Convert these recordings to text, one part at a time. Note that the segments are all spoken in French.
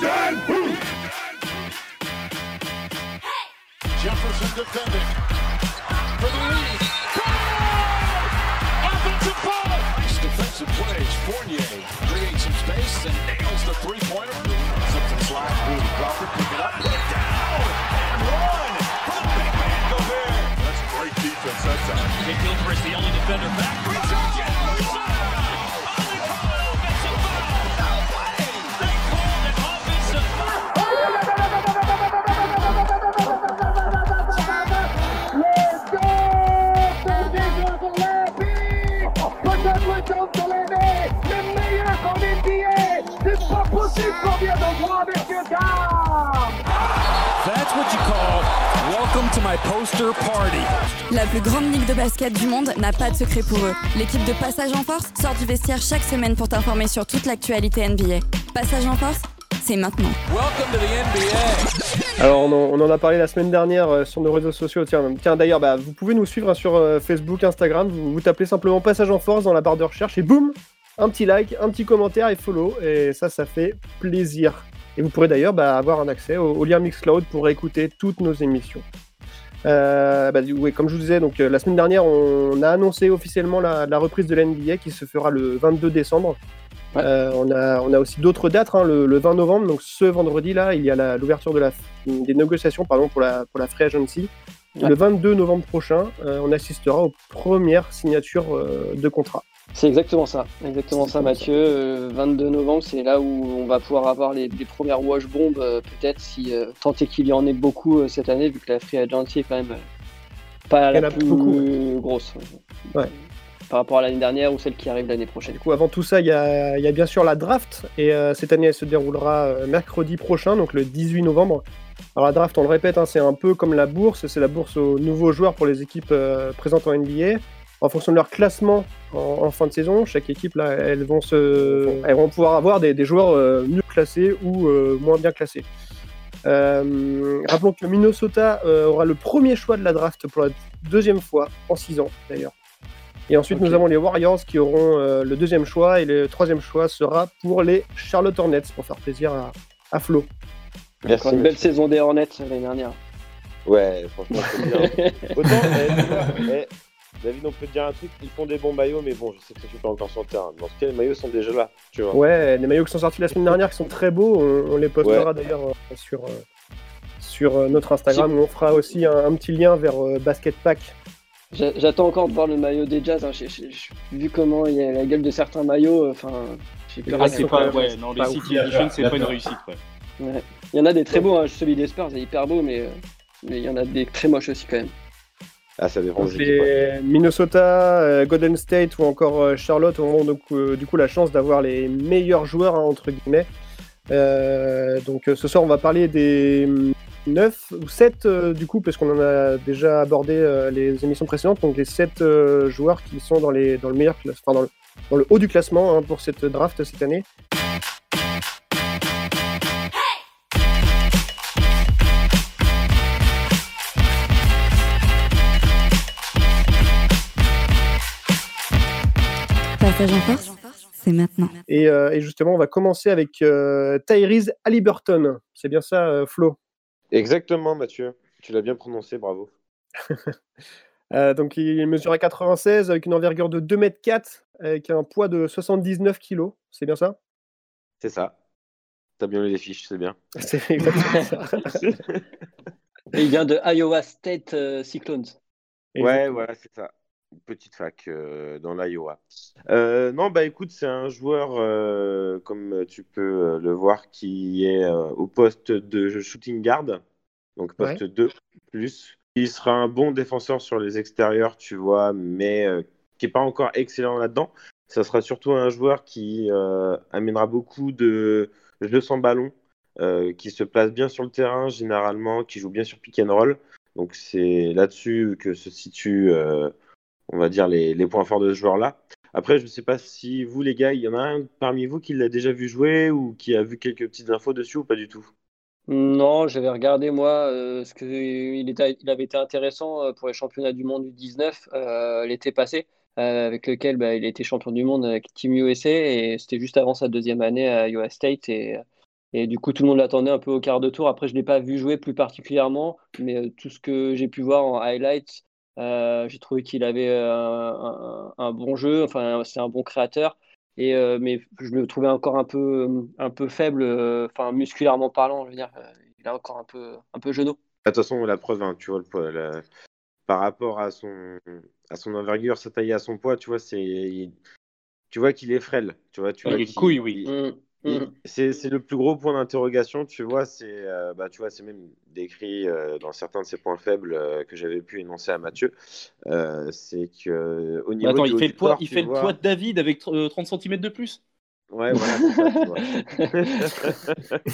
Dan Booth. Jefferson defending for the lead. Offensive ball. Nice defensive plays. Fournier creates some space and nails the three-pointer. Something slides through Crawford, pick it up, put it down, and run for the big man Gobert. That's great defense that time. Jake Gilchrist, the only defender back. Party. La plus grande ligue de basket du monde n'a pas de secret pour eux. L'équipe de Passage en Force sort du vestiaire chaque semaine pour t'informer sur toute l'actualité NBA. Passage en Force, c'est maintenant. Welcome to the NBA. Alors on en, on en a parlé la semaine dernière euh, sur nos réseaux sociaux. Tiens, tiens d'ailleurs, bah, vous pouvez nous suivre hein, sur euh, Facebook, Instagram. Vous, vous tapez simplement Passage en Force dans la barre de recherche et boum, un petit like, un petit commentaire et follow. Et ça, ça fait plaisir. Et vous pourrez d'ailleurs bah, avoir un accès au, au lien Mixcloud pour écouter toutes nos émissions. Euh, bah, ouais, comme je vous disais, donc euh, la semaine dernière, on a annoncé officiellement la, la reprise de la NBA qui se fera le 22 décembre. Ouais. Euh, on, a, on a aussi d'autres dates, hein, le, le 20 novembre, donc ce vendredi là, il y a l'ouverture de la, des négociations pardon, pour, la, pour la Free Agency. Ouais. Le 22 novembre prochain, euh, on assistera aux premières signatures euh, de contrats. C'est exactement ça, exactement ça, Mathieu. Euh, 22 novembre, c'est là où on va pouvoir avoir les, les premières wash bombes, euh, peut-être, si euh, tant est qu'il y en ait beaucoup euh, cette année, vu que la Free Agency est quand même pas la a plus beaucoup. grosse. Ouais. Par rapport à l'année dernière ou celle qui arrive l'année prochaine. Du coup, avant tout ça, il y a, il y a bien sûr la draft. Et cette année, elle se déroulera mercredi prochain, donc le 18 novembre. Alors la draft, on le répète, hein, c'est un peu comme la bourse. C'est la bourse aux nouveaux joueurs pour les équipes présentes en NBA. En fonction de leur classement en, en fin de saison, chaque équipe, là, elles vont, se, elles vont pouvoir avoir des, des joueurs euh, mieux classés ou euh, moins bien classés. Euh, rappelons que Minnesota euh, aura le premier choix de la draft pour la deuxième fois en six ans d'ailleurs. Et ensuite, nous avons les Warriors qui auront euh, le deuxième choix et le troisième choix sera pour les Charlotte Hornets pour faire plaisir à, à Flo. Merci. Une belle saison des Hornets l'année dernière. Ouais, franchement, c'est bien. Autant, eh, eh, David, on peut te dire un truc, ils font des bons maillots, mais bon, je sais que ça suit pas encore sur le terrain. Dans ce cas, les maillots sont déjà là, tu vois. Ouais, les maillots qui sont sortis la semaine dernière qui sont très beaux, on, on les postera d'ailleurs euh, sur, euh, sur euh, notre Instagram où on fera aussi un, un petit lien vers euh, Basket Pack. J'a- J'attends encore de voir le maillot des Jazz. hein. Vu comment il y a la gueule de certains maillots. euh, Enfin, j'ai peur. Ah, c'est pas, ouais, non, les pas City. Edition, c'est pas une réussite, ouais. Ouais. Il y en a des très beaux. hein. Celui des Spurs est hyper beau, mais euh, mais il y en a des très moches aussi quand même. Ah, ça dépend Donc, des équipes. ouais. les Minnesota, euh, Golden State ou encore euh, Charlotte auront donc, euh, du coup la chance d'avoir les meilleurs joueurs hein, entre guillemets. Euh, donc ce soir on va parler des 9 ou 7 du coup parce qu'on en a déjà abordé euh, les émissions précédentes donc les 7 joueurs qui sont dans, les, dans le meilleur classe, enfin dans le, dans le haut du classement hein, pour cette draft cette année. Passage en Force, c'est maintenant. Et, euh, et justement on va commencer avec euh, Tyrese Halliburton. C'est bien ça euh, Flo? Exactement, Mathieu. Tu l'as bien prononcé, bravo. Euh, donc il mesurait 96 avec une envergure de 2 m 4 avec un poids de 79 kg. C'est bien ça? C'est ça. T'as bien lu les fiches, c'est bien. C'est exactement ça. Et il vient de Iowa State euh, Cyclones. Ouais, voilà, c'est ça. Une petite fac euh, dans l'Iowa. Euh, non, bah écoute, c'est un joueur, euh, comme tu peux le voir, qui est au poste de shooting guard, donc poste 2 plus. Il sera un bon défenseur sur les extérieurs, tu vois, mais qui n'est pas encore excellent là-dedans. Ça sera surtout un joueur qui amènera beaucoup de jeux sans ballon, qui se place bien sur le terrain généralement, qui joue bien sur pick and roll. Donc c'est là-dessus que se situent, euh, on va dire, les, points forts de ce joueur-là. Après, je ne sais pas si vous, les gars, il y en a un parmi vous qui l'a déjà vu jouer ou qui a vu quelques petites infos dessus ou pas du tout? Non, j'avais regardé moi euh, ce que il, était, avait été intéressant euh, pour les championnats du monde du 19 euh, l'été passé, avec lequel bah, il été champion du monde avec Team USA et c'était juste avant sa deuxième année à Iowa State et Et du coup, tout le monde l'attendait un peu au quart de tour. Après, je ne l'ai pas vu jouer plus particulièrement, mais tout ce que j'ai pu voir en highlights, euh, j'ai trouvé qu'il avait euh, un, un, bon jeu. Enfin, c'est un bon créateur. Et, euh, mais je le trouvais encore un peu, un peu faible, euh, enfin, musculairement parlant. Je veux dire, il est encore un peu, un peu genou. De toute façon, la preuve, hein, tu vois, le, par rapport à son, à son envergure, sa taille à son poids, tu vois, c'est, tu vois qu'il est frêle. Tu vois, tu il vois est couille, oui. Mmh. Mmh. C'est le plus gros point d'interrogation, tu vois, c'est euh, bah, tu vois, c'est même décrit euh, dans certains de ces points faibles euh, que j'avais pu énoncer à Mathieu. Euh, c'est que au niveau Attends, du il fait le poids, corps, il fait le poids de David avec euh, 30 cm de plus. Ouais, voilà, c'est ça.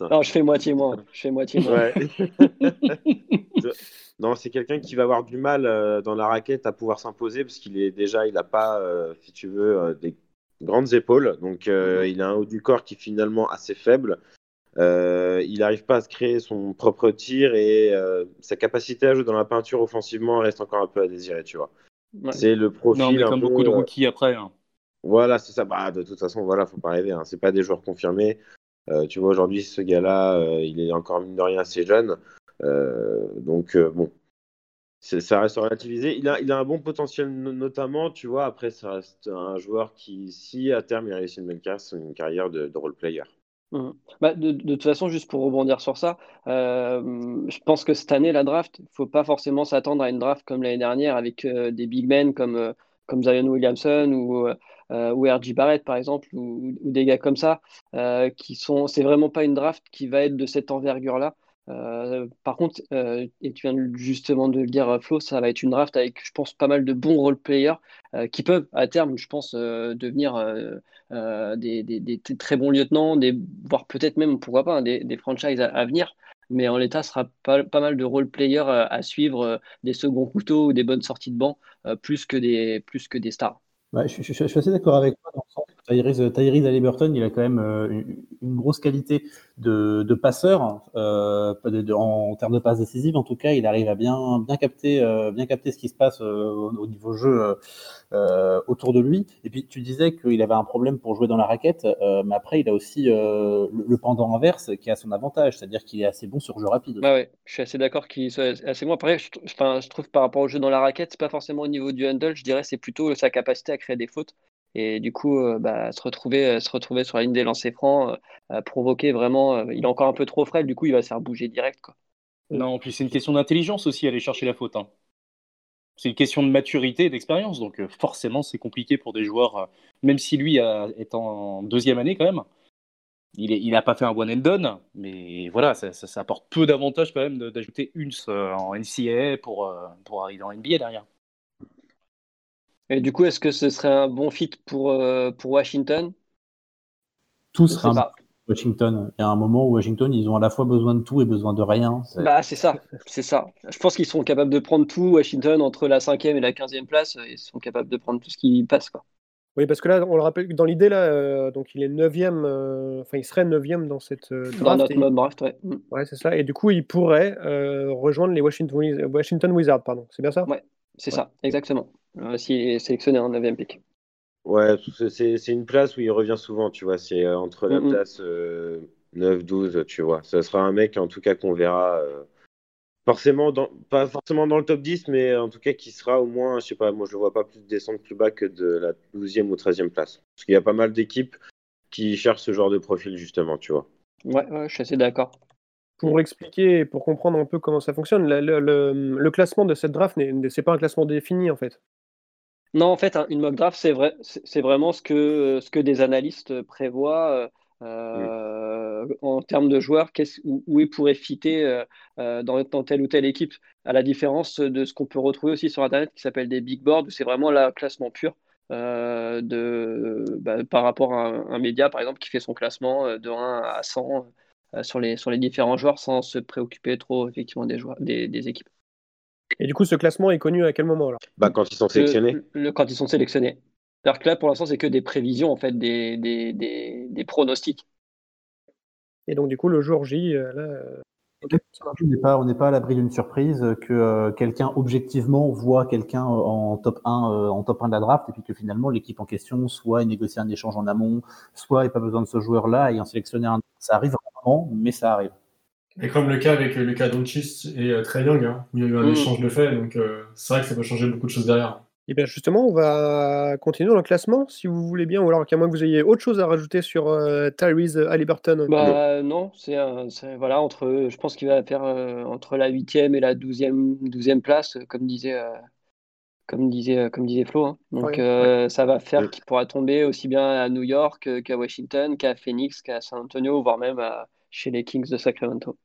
Non, je fais moitié moins. Je fais moitié moins. Ouais. non, c'est quelqu'un qui va avoir du mal euh, dans la raquette à pouvoir s'imposer parce qu'il est déjà, il n'a pas, euh, si tu veux, euh, des grandes épaules. Donc, euh, il a un haut du corps qui est finalement assez faible. Euh, il n'arrive pas à se créer son propre tir et euh, sa capacité à jouer dans la peinture offensivement reste encore un peu à désirer, tu vois. Ouais. C'est le profil. non, mais comme peu, beaucoup de rookies après. hein. voilà, c'est ça. Bah, de toute façon, voilà, faut pas rêver. Hein. C'est pas des joueurs confirmés. Tu vois, aujourd'hui, ce gars-là, il est encore mine de rien assez jeune. Donc, bon, ça reste relativisé. Il a, il a un bon potentiel, no- notamment, tu vois. Après, ça reste un joueur qui, si à terme il réussit une belle carrière, une carrière de, de role player. Mhm. Bah, de, toute façon, juste pour rebondir sur ça, euh, je pense que cette année, la draft, il ne faut pas forcément s'attendre à une draft comme l'année dernière avec euh, des big men comme, euh, comme Zion Williamson ou, ou R.J. Barrett, par exemple, ou, ou des gars comme ça, qui sont. C'est vraiment pas une draft qui va être de cette envergure-là. Euh, par contre, euh, et tu viens justement de le dire, Flo, ça va être une draft avec, je pense, pas mal de bons role players euh, qui peuvent, à terme, je pense, euh, devenir. euh, euh, des, très bons lieutenants, voire peut-être même, pourquoi pas, hein, des, franchises à, venir. Mais en l'état, ce sera pas, pas mal de role-players euh, à suivre, euh, des seconds couteaux ou des bonnes sorties de banc, euh, plus, que des, stars. Je, suis assez d'accord avec toi dans le sens Tyrese, Tyrese il a quand même euh, une, grosse qualité de, passeur, euh, en, termes de passes décisives. En tout cas, il arrive à bien, bien, capter, euh, bien capter ce qui se passe au, au niveau jeu autour de lui. Et puis, tu disais qu'il avait un problème pour jouer dans la raquette, mais après, il a aussi le, pendant inverse qui a son avantage, c'est-à-dire qu'il est assez bon sur jeu rapide. Ouais, je suis assez d'accord qu'il soit assez bon. Après, je, je trouve par rapport au jeu dans la raquette, c'est pas forcément au niveau du handle, je dirais c'est plutôt sa capacité à créer des fautes. Et du coup, euh, bah, se retrouver, euh, se retrouver sur la ligne des lancers francs, euh, euh, provoquer vraiment. il est encore un peu trop frais, du coup, il va se faire bouger direct. Quoi. Non, puis c'est une question d'intelligence aussi, aller chercher la faute. hein. C'est une question de maturité et d'expérience. Donc forcément, c'est compliqué pour des joueurs, même si lui est en deuxième année quand même. Il n'a pas fait un one and done, mais voilà, ça, apporte peu d'avantages quand même d'ajouter une en NCAA pour, pour arriver en NBA derrière. Et du coup, est-ce que ce serait un bon fit pour, euh, pour Washington? Tout Je serait sais un pas. Washington. Il y a un moment où Washington, ils ont à la fois besoin de tout et besoin de rien. C'est- Bah, c'est ça, c'est ça. Je pense qu'ils sont capables de prendre tout, Washington, entre la cinquième et la quinzième place, ils sont capables de prendre tout ce qui passe. Quoi. Oui, parce que là, on le rappelle, que dans l'idée, là, euh, donc il est 9e, euh, enfin, il serait 9e dans cette euh, Dans notre et- mode draft, ouais. Mm. Ouais, c'est ça. Et du coup, il pourrait euh, rejoindre les Washington Wizards, pardon. C'est bien ça? Ouais, c'est ça, exactement. Euh, S'il est sélectionné en 9 pick. Ouais, c'est- une place où il revient souvent, tu vois. C'est euh, entre la place euh, 9-12, tu vois. Ce sera un mec, en tout cas, qu'on verra. euh, forcément, dans, pas forcément dans le top 10, mais en tout cas, qui sera au moins, je sais pas, moi, je le vois pas plus descendre plus bas que de la 12e ou 13e place. Parce qu'il y a pas mal d'équipes qui cherchent ce genre de profil, justement, tu vois. Ouais, ouais, je suis assez d'accord. Pour expliquer, pour comprendre un peu comment ça fonctionne, le, le- le- le classement de cette draft, n'est- c'est pas un classement défini, en fait. Non, en fait, une mock draft, c'est vrai, c'est vraiment ce que, ce que des analystes prévoient euh, euh, en termes de joueurs, où, où ils pourraient fitter euh, dans, telle ou telle équipe, à la différence de ce qu'on peut retrouver aussi sur Internet qui s'appelle des big boards, où c'est vraiment là classement pur de, bah, par rapport à un, média, par exemple, qui fait son classement de 1 à 100 euh, sur les, sur les différents joueurs sans se préoccuper trop effectivement des, joueurs, des équipes. Et du coup, ce classement est connu à quel moment, alors? Bah, quand ils sont sélectionnés. Le- le- quand ils sont sélectionnés. C'est-à-dire que là, pour l'instant, c'est que des prévisions, en fait, des, des, des, des pronostics. Et donc, du coup, le jour J, euh, là, euh, On n'est pas, on n'est pas à l'abri d'une surprise que euh, quelqu'un objectivement voit quelqu'un en top 1, euh, en top 1 de la draft et puis que finalement l'équipe en question soit ait négocié un échange en amont, soit ait pas besoin de ce joueur-là et en sélectionner un. Ça arrive rarement, mais ça arrive. Et comme le cas avec Lucas Doncic et euh, Trey Young, hein, où il y a eu un Mm. échange de fait, donc euh, c'est vrai que ça peut changer beaucoup de choses derrière. Et bien justement, on va continuer dans le classement, si vous voulez bien, ou alors qu'à moins que vous ayez autre chose à rajouter sur euh, Tyrese Halliburton. Bah non, c'est un- c'est- voilà entre je pense qu'il va faire euh, entre la huitième et la douzième douzième place, comme disait euh, comme disait comme disait Flo. hein. Donc Ouais, euh, ça va faire Ouais. qu'il pourra tomber aussi bien à New York qu'à Washington, qu'à Phoenix, qu'à San Antonio, voire même à- chez les Kings de Sacramento.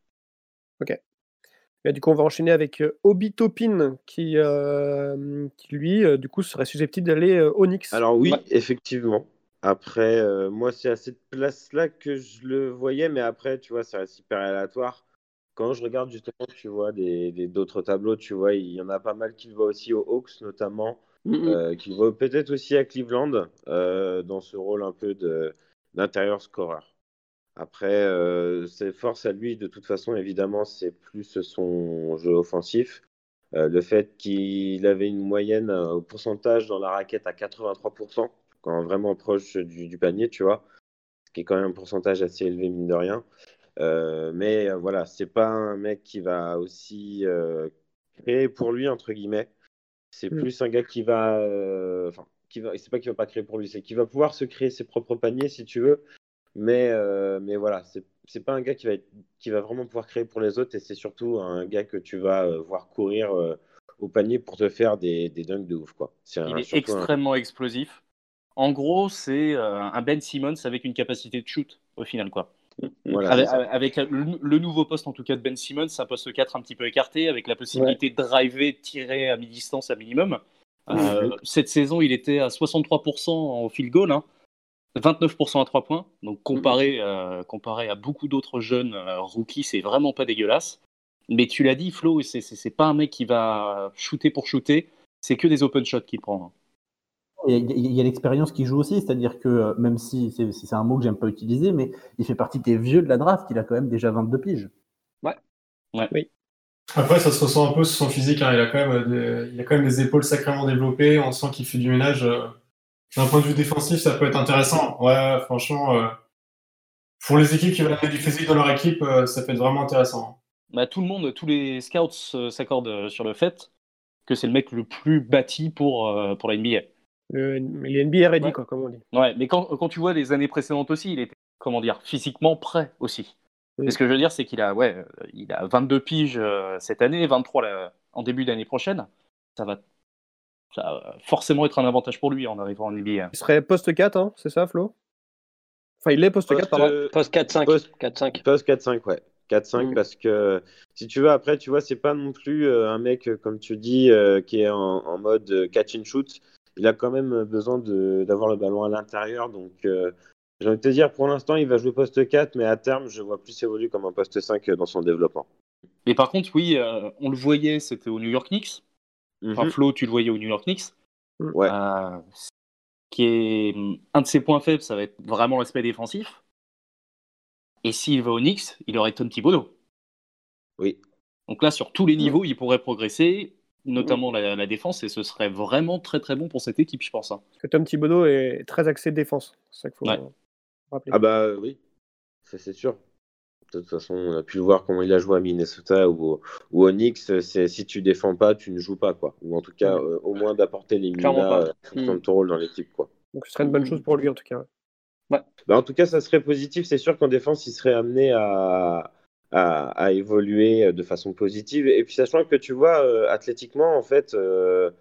Et du coup, on va enchaîner avec euh, Obi Toppin, qui, euh, qui lui, euh, du coup, serait susceptible d'aller euh, au Knicks. Alors oui, Ouais. effectivement. Après, euh, moi, c'est à cette place-là que je le voyais, mais après, tu vois, ça reste hyper aléatoire. Quand je regarde justement, tu vois, des, des- d'autres tableaux, tu vois, il y en a pas mal qui le voient aussi aux Hawks, notamment, qui le voient peut-être aussi à Cleveland, euh, dans ce rôle un peu de, d'intérieur scoreur. Après, euh, ses forces à lui, de toute façon, évidemment, c'est plus son jeu offensif. Euh, le fait qu'il avait une moyenne euh, au pourcentage dans la raquette à 83%, quand vraiment proche du, du panier, tu vois, ce qui est quand même un pourcentage assez élevé, mine de rien. Euh, mais voilà, c'est pas un mec qui va aussi créer pour lui, entre guillemets. C'est Mm. plus un gars qui va. Enfin, qui va. C'est pas qu'il va pas créer pour lui, c'est qu'il va pouvoir se créer ses propres paniers, si tu veux. Mais, euh, mais voilà, c'est pas un gars qui va, être- qui va vraiment pouvoir créer pour les autres et c'est surtout un gars que tu vas euh, voir courir euh, au panier pour te faire des, des dunks de ouf. Quoi. Un- Il est un- extrêmement explosif. En gros, c'est euh, un Ben Simmons avec une capacité de shoot, au final. quoi. Voilà, avec le, le nouveau poste, en tout cas, de Ben Simmons, un poste 4 un petit peu écarté, avec la possibilité de driver, de tirer à mi-distance à minimum. Euh, cette saison, il était à 63% en field goal, hein, 29% à 3 points. Donc, comparé, euh, comparé à beaucoup d'autres jeunes euh, rookies, c'est vraiment pas dégueulasse. Mais tu l'as dit, Flo, c'est- pas un mec qui va shooter pour shooter, c'est que des open shots qu'il prend. hein. Il y a- l'expérience qui joue aussi, c'est-à-dire que euh, même si c'est un mot que j'aime pas utiliser, mais il fait partie des vieux de la draft, il a quand même déjà 22 piges. Après, ça se ressent un peu sur son physique. hein. Il, a quand même, des, il a quand même des épaules sacrément développées. On sent qu'il fait du ménage. euh. D'un point de vue défensif, ça peut être intéressant. Ouais, franchement, euh, pour les équipes qui veulent amener du physique dans leur équipe, euh, ça peut être vraiment intéressant. Bah, tout le monde, tous les scouts euh, s'accordent sur le fait que c'est le mec le plus bâti pour, euh, pour la NBA. Le, il est NBA ready, Ouais. quoi, comme on dit. Ouais, mais quand, quand tu vois les années précédentes aussi, il était, comment dire, physiquement prêt aussi. Oui. Et ce que je veux dire, c'est qu'il a, ouais, il a 22 piges euh, cette année, 23 la- en début d'année prochaine. Ça va, ça va forcément être un avantage pour lui en arrivant en NBA. Il serait poste 4, hein, c'est ça, Flo? Enfin, il est poste 4, Poste, pardon. euh, Poste 4-5. Poste- 4-5. Poste 4-5, ouais. 4-5 Mm. parce que si tu veux, après, tu vois, c'est pas non plus euh, un mec, euh, comme tu dis, euh, qui est en, en mode euh, catch and shoot. Il a quand même besoin de- d'avoir le ballon à l'intérieur. Donc, euh, j'ai envie de te dire, pour l'instant, il va jouer poste 4, mais à terme, je vois plus évoluer comme un poste 5 dans son développement. Mais par contre, oui, euh, on le voyait, c'était au New York Knicks. Enfin, Mhm. Flo, tu le voyais au New York Knicks. Ouais. Euh, qui est un de ses points faibles, ça va être vraiment l'aspect défensif. Et s'il va au Knicks, il aurait Tom Thibodeau. Oui. Donc là, sur tous les niveaux, il pourrait progresser, notamment la, la défense, et ce serait vraiment très très bon pour cette équipe, je pense. hein. Parce que Tom Thibodeau est très axé défense. C'est ça qu'il faut Ouais. rappeler. Ah bah oui, ça c'est sûr. De toute façon, on a pu le voir comment il a joué à Minnesota ou, ou au Knicks. C'est si tu défends pas, tu ne joues pas quoi. Ou en tout cas, euh, au moins d'apporter les pas. euh, Mm. de ton rôle dans l'équipe quoi. Donc ce serait une bonne chose pour lui, en tout cas. Bah, en tout cas, ça serait positif. C'est sûr qu'en défense, il serait amené à, à, à évoluer de façon positive. Et puis, sachant que tu vois, euh, athlétiquement, en fait, euh,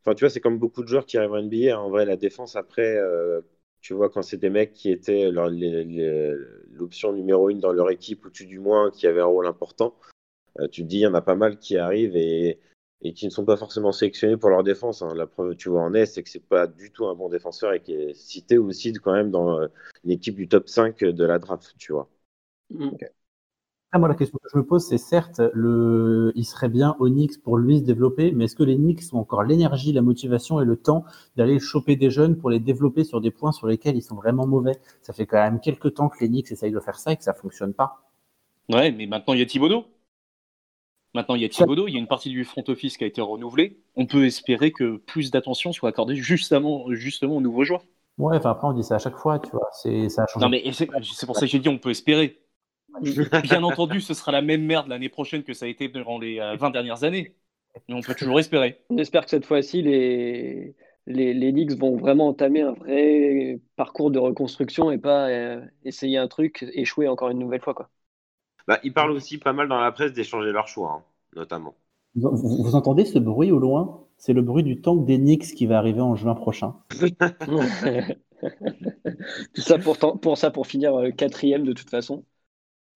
enfin, tu vois, c'est comme beaucoup de joueurs qui arrivent en NBA. hein. En vrai, la défense, après, euh, tu vois, quand c'est des mecs qui étaient l'option numéro une dans leur équipe, ou tu du moins qui avaient un rôle important, euh, tu te dis, il y en a pas mal qui arrivent et, qui ne sont pas forcément sélectionnés pour leur défense. hein. La preuve, tu vois, en est, c'est que c'est pas du tout un bon défenseur et qui est cité aussi quand même dans euh, l'équipe du top 5 de la draft, tu vois. Après, moi, la question que je me pose, c'est certes, le... il serait bien au Knicks pour lui se développer, mais est-ce que les Knicks ont encore l'énergie, la motivation et le temps d'aller choper des jeunes pour les développer sur des points sur lesquels ils sont vraiment mauvais? Ça fait quand même quelques temps que les Knicks essayent de faire ça et que ça fonctionne pas. Ouais, mais maintenant il y a Thibodeau. Maintenant, il y a Thibodeau, il y a une partie du front office qui a été renouvelée. On peut espérer que plus d'attention soit accordée justement, justement aux nouveaux joueurs. Ouais, enfin après on dit ça à chaque fois, tu vois. C'est ça a changé. Non, mais c'est pour ça que j'ai dit on peut espérer. Bien entendu, ce sera la même merde l'année prochaine que ça a été durant les euh, 20 dernières années. Mais on peut toujours espérer. On espère que cette fois-ci, les, les, les Knicks vont vraiment entamer un vrai parcours de reconstruction et pas euh, essayer un truc, échouer encore une nouvelle fois. Quoi. Bah, ils parlent aussi pas mal dans la presse d'échanger leur choix, hein, notamment. Vous, vous- vous entendez ce bruit au loin? C'est le bruit du tank des Knicks qui va arriver en juin prochain. Tout ça pour, pour ça pour finir euh, quatrième de toute façon.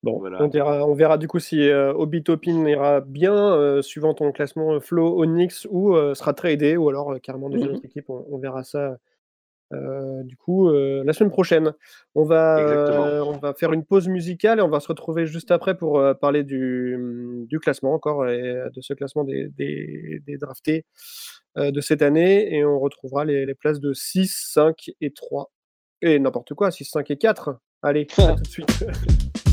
Bon, Voilà. on, verra, on verra du coup si euh, Obi Toppin ira bien, euh, suivant ton classement euh, Flo Onyx, ou euh, sera tradé, ou alors euh, carrément dans une autre équipe. On, on verra ça euh, du coup euh, la semaine prochaine. On va, euh, on va faire une pause musicale et on va se retrouver juste après pour euh, parler du, du classement encore et de ce classement des, des, des draftés euh, de cette année. Et on retrouvera les, les places de 6, 5 et 3. Et n'importe quoi, 6, 5 et 4. Allez, à tout de suite.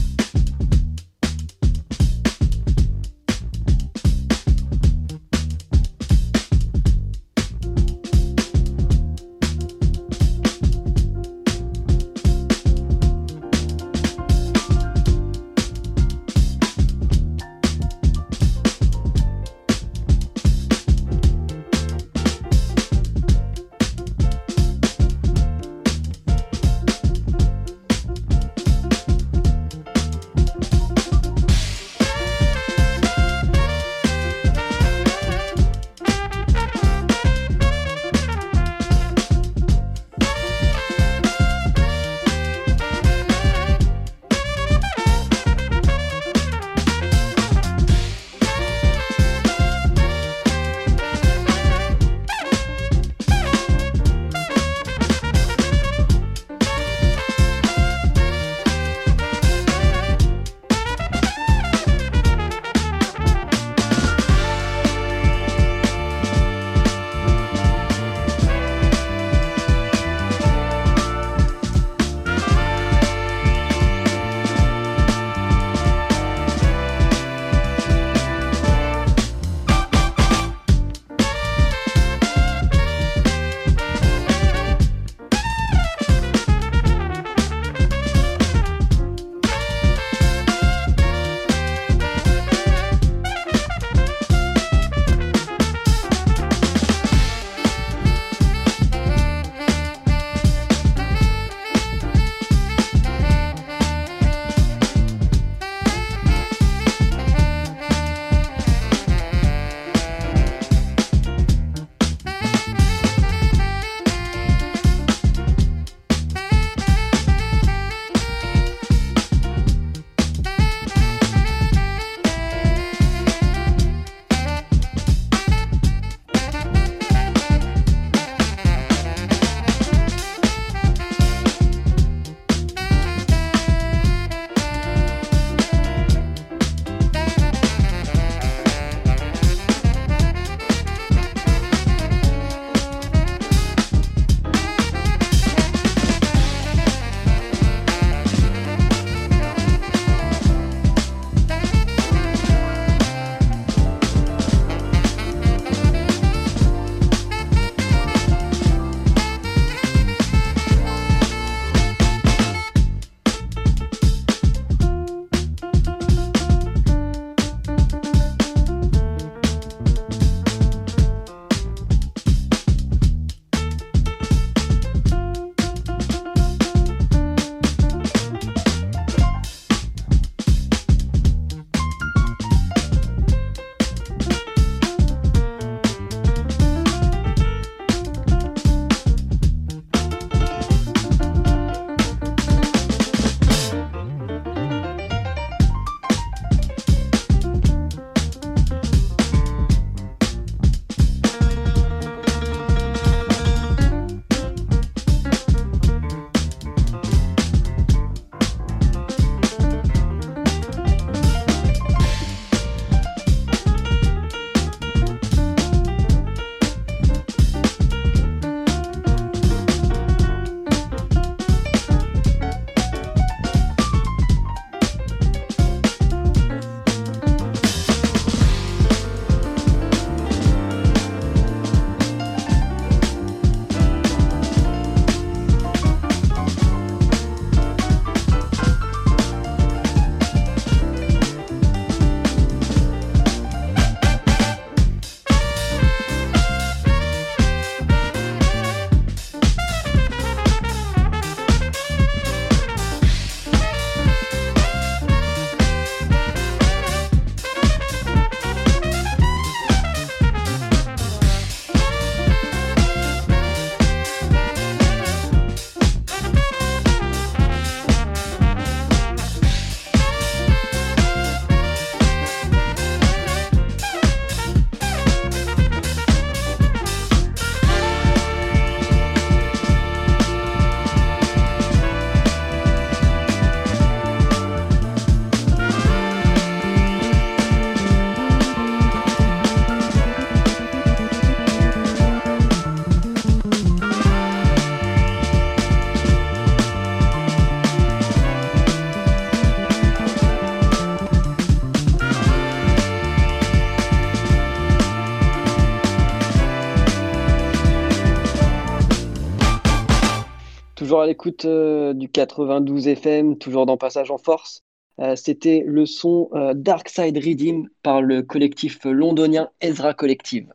toujours à l'écoute euh, du 92 FM, toujours dans Passage en Force. Euh, C'était le son euh, Dark Side Redeem par le collectif londonien Ezra Collective.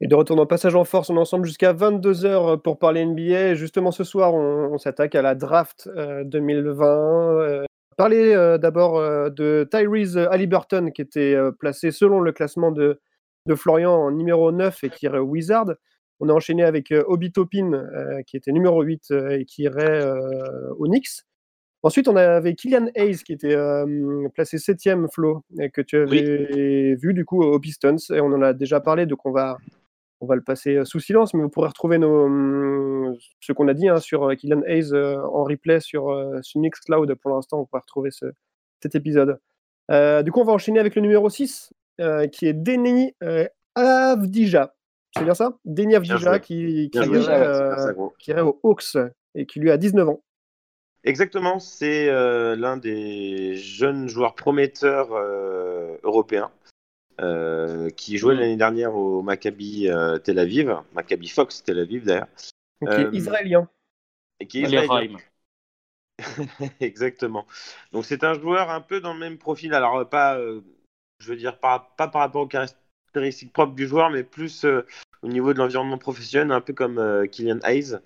Et de retour dans Passage en Force, on est ensemble jusqu'à 22h pour parler NBA. Et justement, ce soir, on, on s'attaque à la draft euh, 2020. Euh, parler euh, d'abord euh, de Tyrese Halliburton, qui était euh, placé selon le classement de, de Florian en numéro 9 et qui au Wizard. On a enchaîné avec euh, Obi Toppin, euh, qui était numéro 8 euh, et qui irait au Knicks. Ensuite, on avait Kylian Hayes, qui était euh, placé 7e, Flo, et que tu avais vu du coup aux Pistons. Et on en a déjà parlé, donc on va, on va le passer sous silence, mais vous pourrez retrouver nos, hum, ce qu'on a dit hein, sur Kylian Hayes euh, en replay sur, euh, sur Mixcloud. Pour l'instant, vous pourrez retrouver ce- cet épisode. Du coup, on va enchaîner avec le numéro 6, euh, qui est Deni euh, Avdija. C'est bien ça? Deni Avdija, joué. qui, qui, euh, qui irait aux Hawks et qui lui a 19 ans. Exactement, c'est euh, l'un des jeunes joueurs prometteurs euh, européens euh, qui jouait l'année dernière au Maccabi euh, Tel Aviv, Maccabi Fox Tel Aviv d'ailleurs. Qui est israélien. et qui est israélien. Exactement. Donc c'est un joueur un peu dans le même profil. Alors pas, euh, je veux dire pas, pas par rapport aux caractéristiques propres du joueur, mais plus euh, au niveau de l'environnement professionnel, un peu comme euh, Kylian Hayes,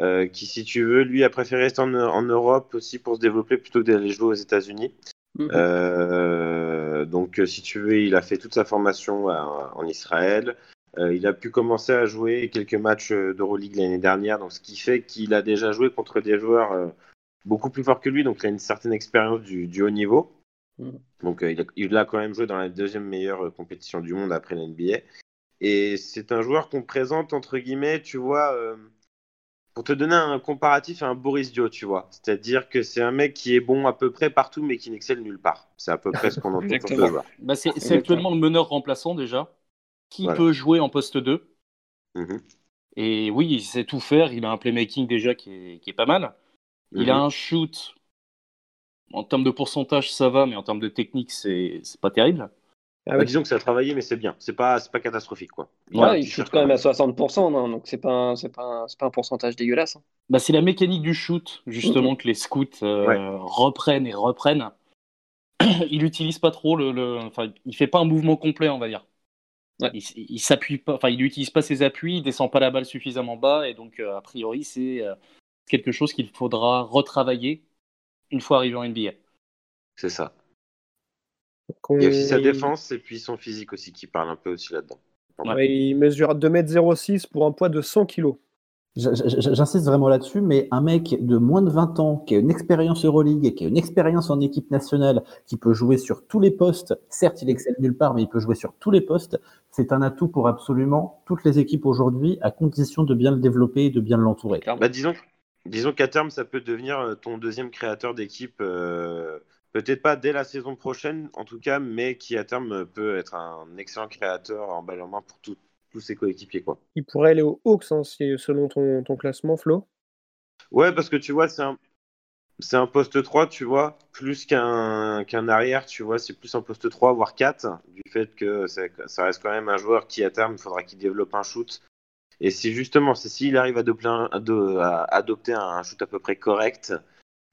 euh, qui si tu veux, lui a préféré rester en, en Europe aussi pour se développer plutôt que d'aller jouer aux États-Unis. Mhm. Euh, donc si tu veux, il a fait toute sa formation en Israël. Il a pu commencer à jouer quelques matchs d'Euroleague l'année dernière, donc ce qui fait qu'il a déjà joué contre des joueurs beaucoup plus forts que lui, donc il a une certaine expérience du, du haut niveau. Mhm. Donc euh, il, a, il a quand même joué dans la deuxième meilleure euh, compétition du monde après la NBA. Et c'est un joueur qu'on présente, entre guillemets, tu vois, euh, pour te donner un comparatif à un Boris Dio, tu vois. C'est-à-dire que c'est un mec qui est bon à peu près partout, mais qui n'excelle nulle part. C'est à peu près ce qu'on entend sur ce Exactement. joueur. Bah, c'est actuellement le meneur remplaçant déjà, qui Voilà. peut jouer en poste 2. Mhm. Et oui, il sait tout faire. Il a un playmaking déjà qui est, qui est pas mal. Il a Mhm. un shoot. En termes de pourcentage, ça va, mais en termes de technique, c'est c'est pas terrible. Ah Bah, ouais. disons que ça a travaillé, mais c'est bien. C'est pas, c'est pas catastrophique, quoi. Ouais, il petit shoot quand même à 60%, non, donc c'est pas, pas, pas un pourcentage dégueulasse. hein. Bah, c'est la mécanique du shoot, justement, que les scouts euh, Ouais. reprennent et reprennent. il utilise pas trop le, le- Enfin, il fait pas un mouvement complet, on va dire. Ouais. Il, il s'appuie pas. Enfin, il utilise pas ses appuis, il descend pas la balle suffisamment bas, et donc, euh, a priori, c'est euh, quelque chose qu'il faudra retravailler une fois arrivé en NBA. C'est ça. Il y a aussi sa défense et puis son physique aussi qui parle un peu aussi là-dedans. Ouais, il mesure 2m06 pour un poids de 100 kg. J'insiste vraiment là-dessus, mais un mec de moins de 20 ans, qui a une expérience Euroleague et qui a une expérience en équipe nationale, qui peut jouer sur tous les postes, certes il excelle nulle part, mais il peut jouer sur tous les postes, c'est un atout pour absolument toutes les équipes aujourd'hui, à condition de bien le développer et de bien l'entourer. Bah, disons, disons qu'à terme, ça peut devenir euh, ton deuxième créateur d'équipe. euh, Peut-être pas dès la saison prochaine, en tout cas, mais qui à terme peut être un excellent créateur en balle en main pour tout- tous ses coéquipiers. Quoi. Il pourrait aller aux Hawks, hein, si- selon ton, ton classement, Flo. Ouais, parce que tu vois, c'est un, c'est un poste 3, tu vois, plus qu'un qu'un arrière, tu vois, c'est plus un poste 3, voire 4, du fait que ça, ça reste quand même un joueur qui, à terme, il faudra qu'il développe un shoot. Et c'est justement, c'est s'il arrive à adopter, un, shoot à peu près correct,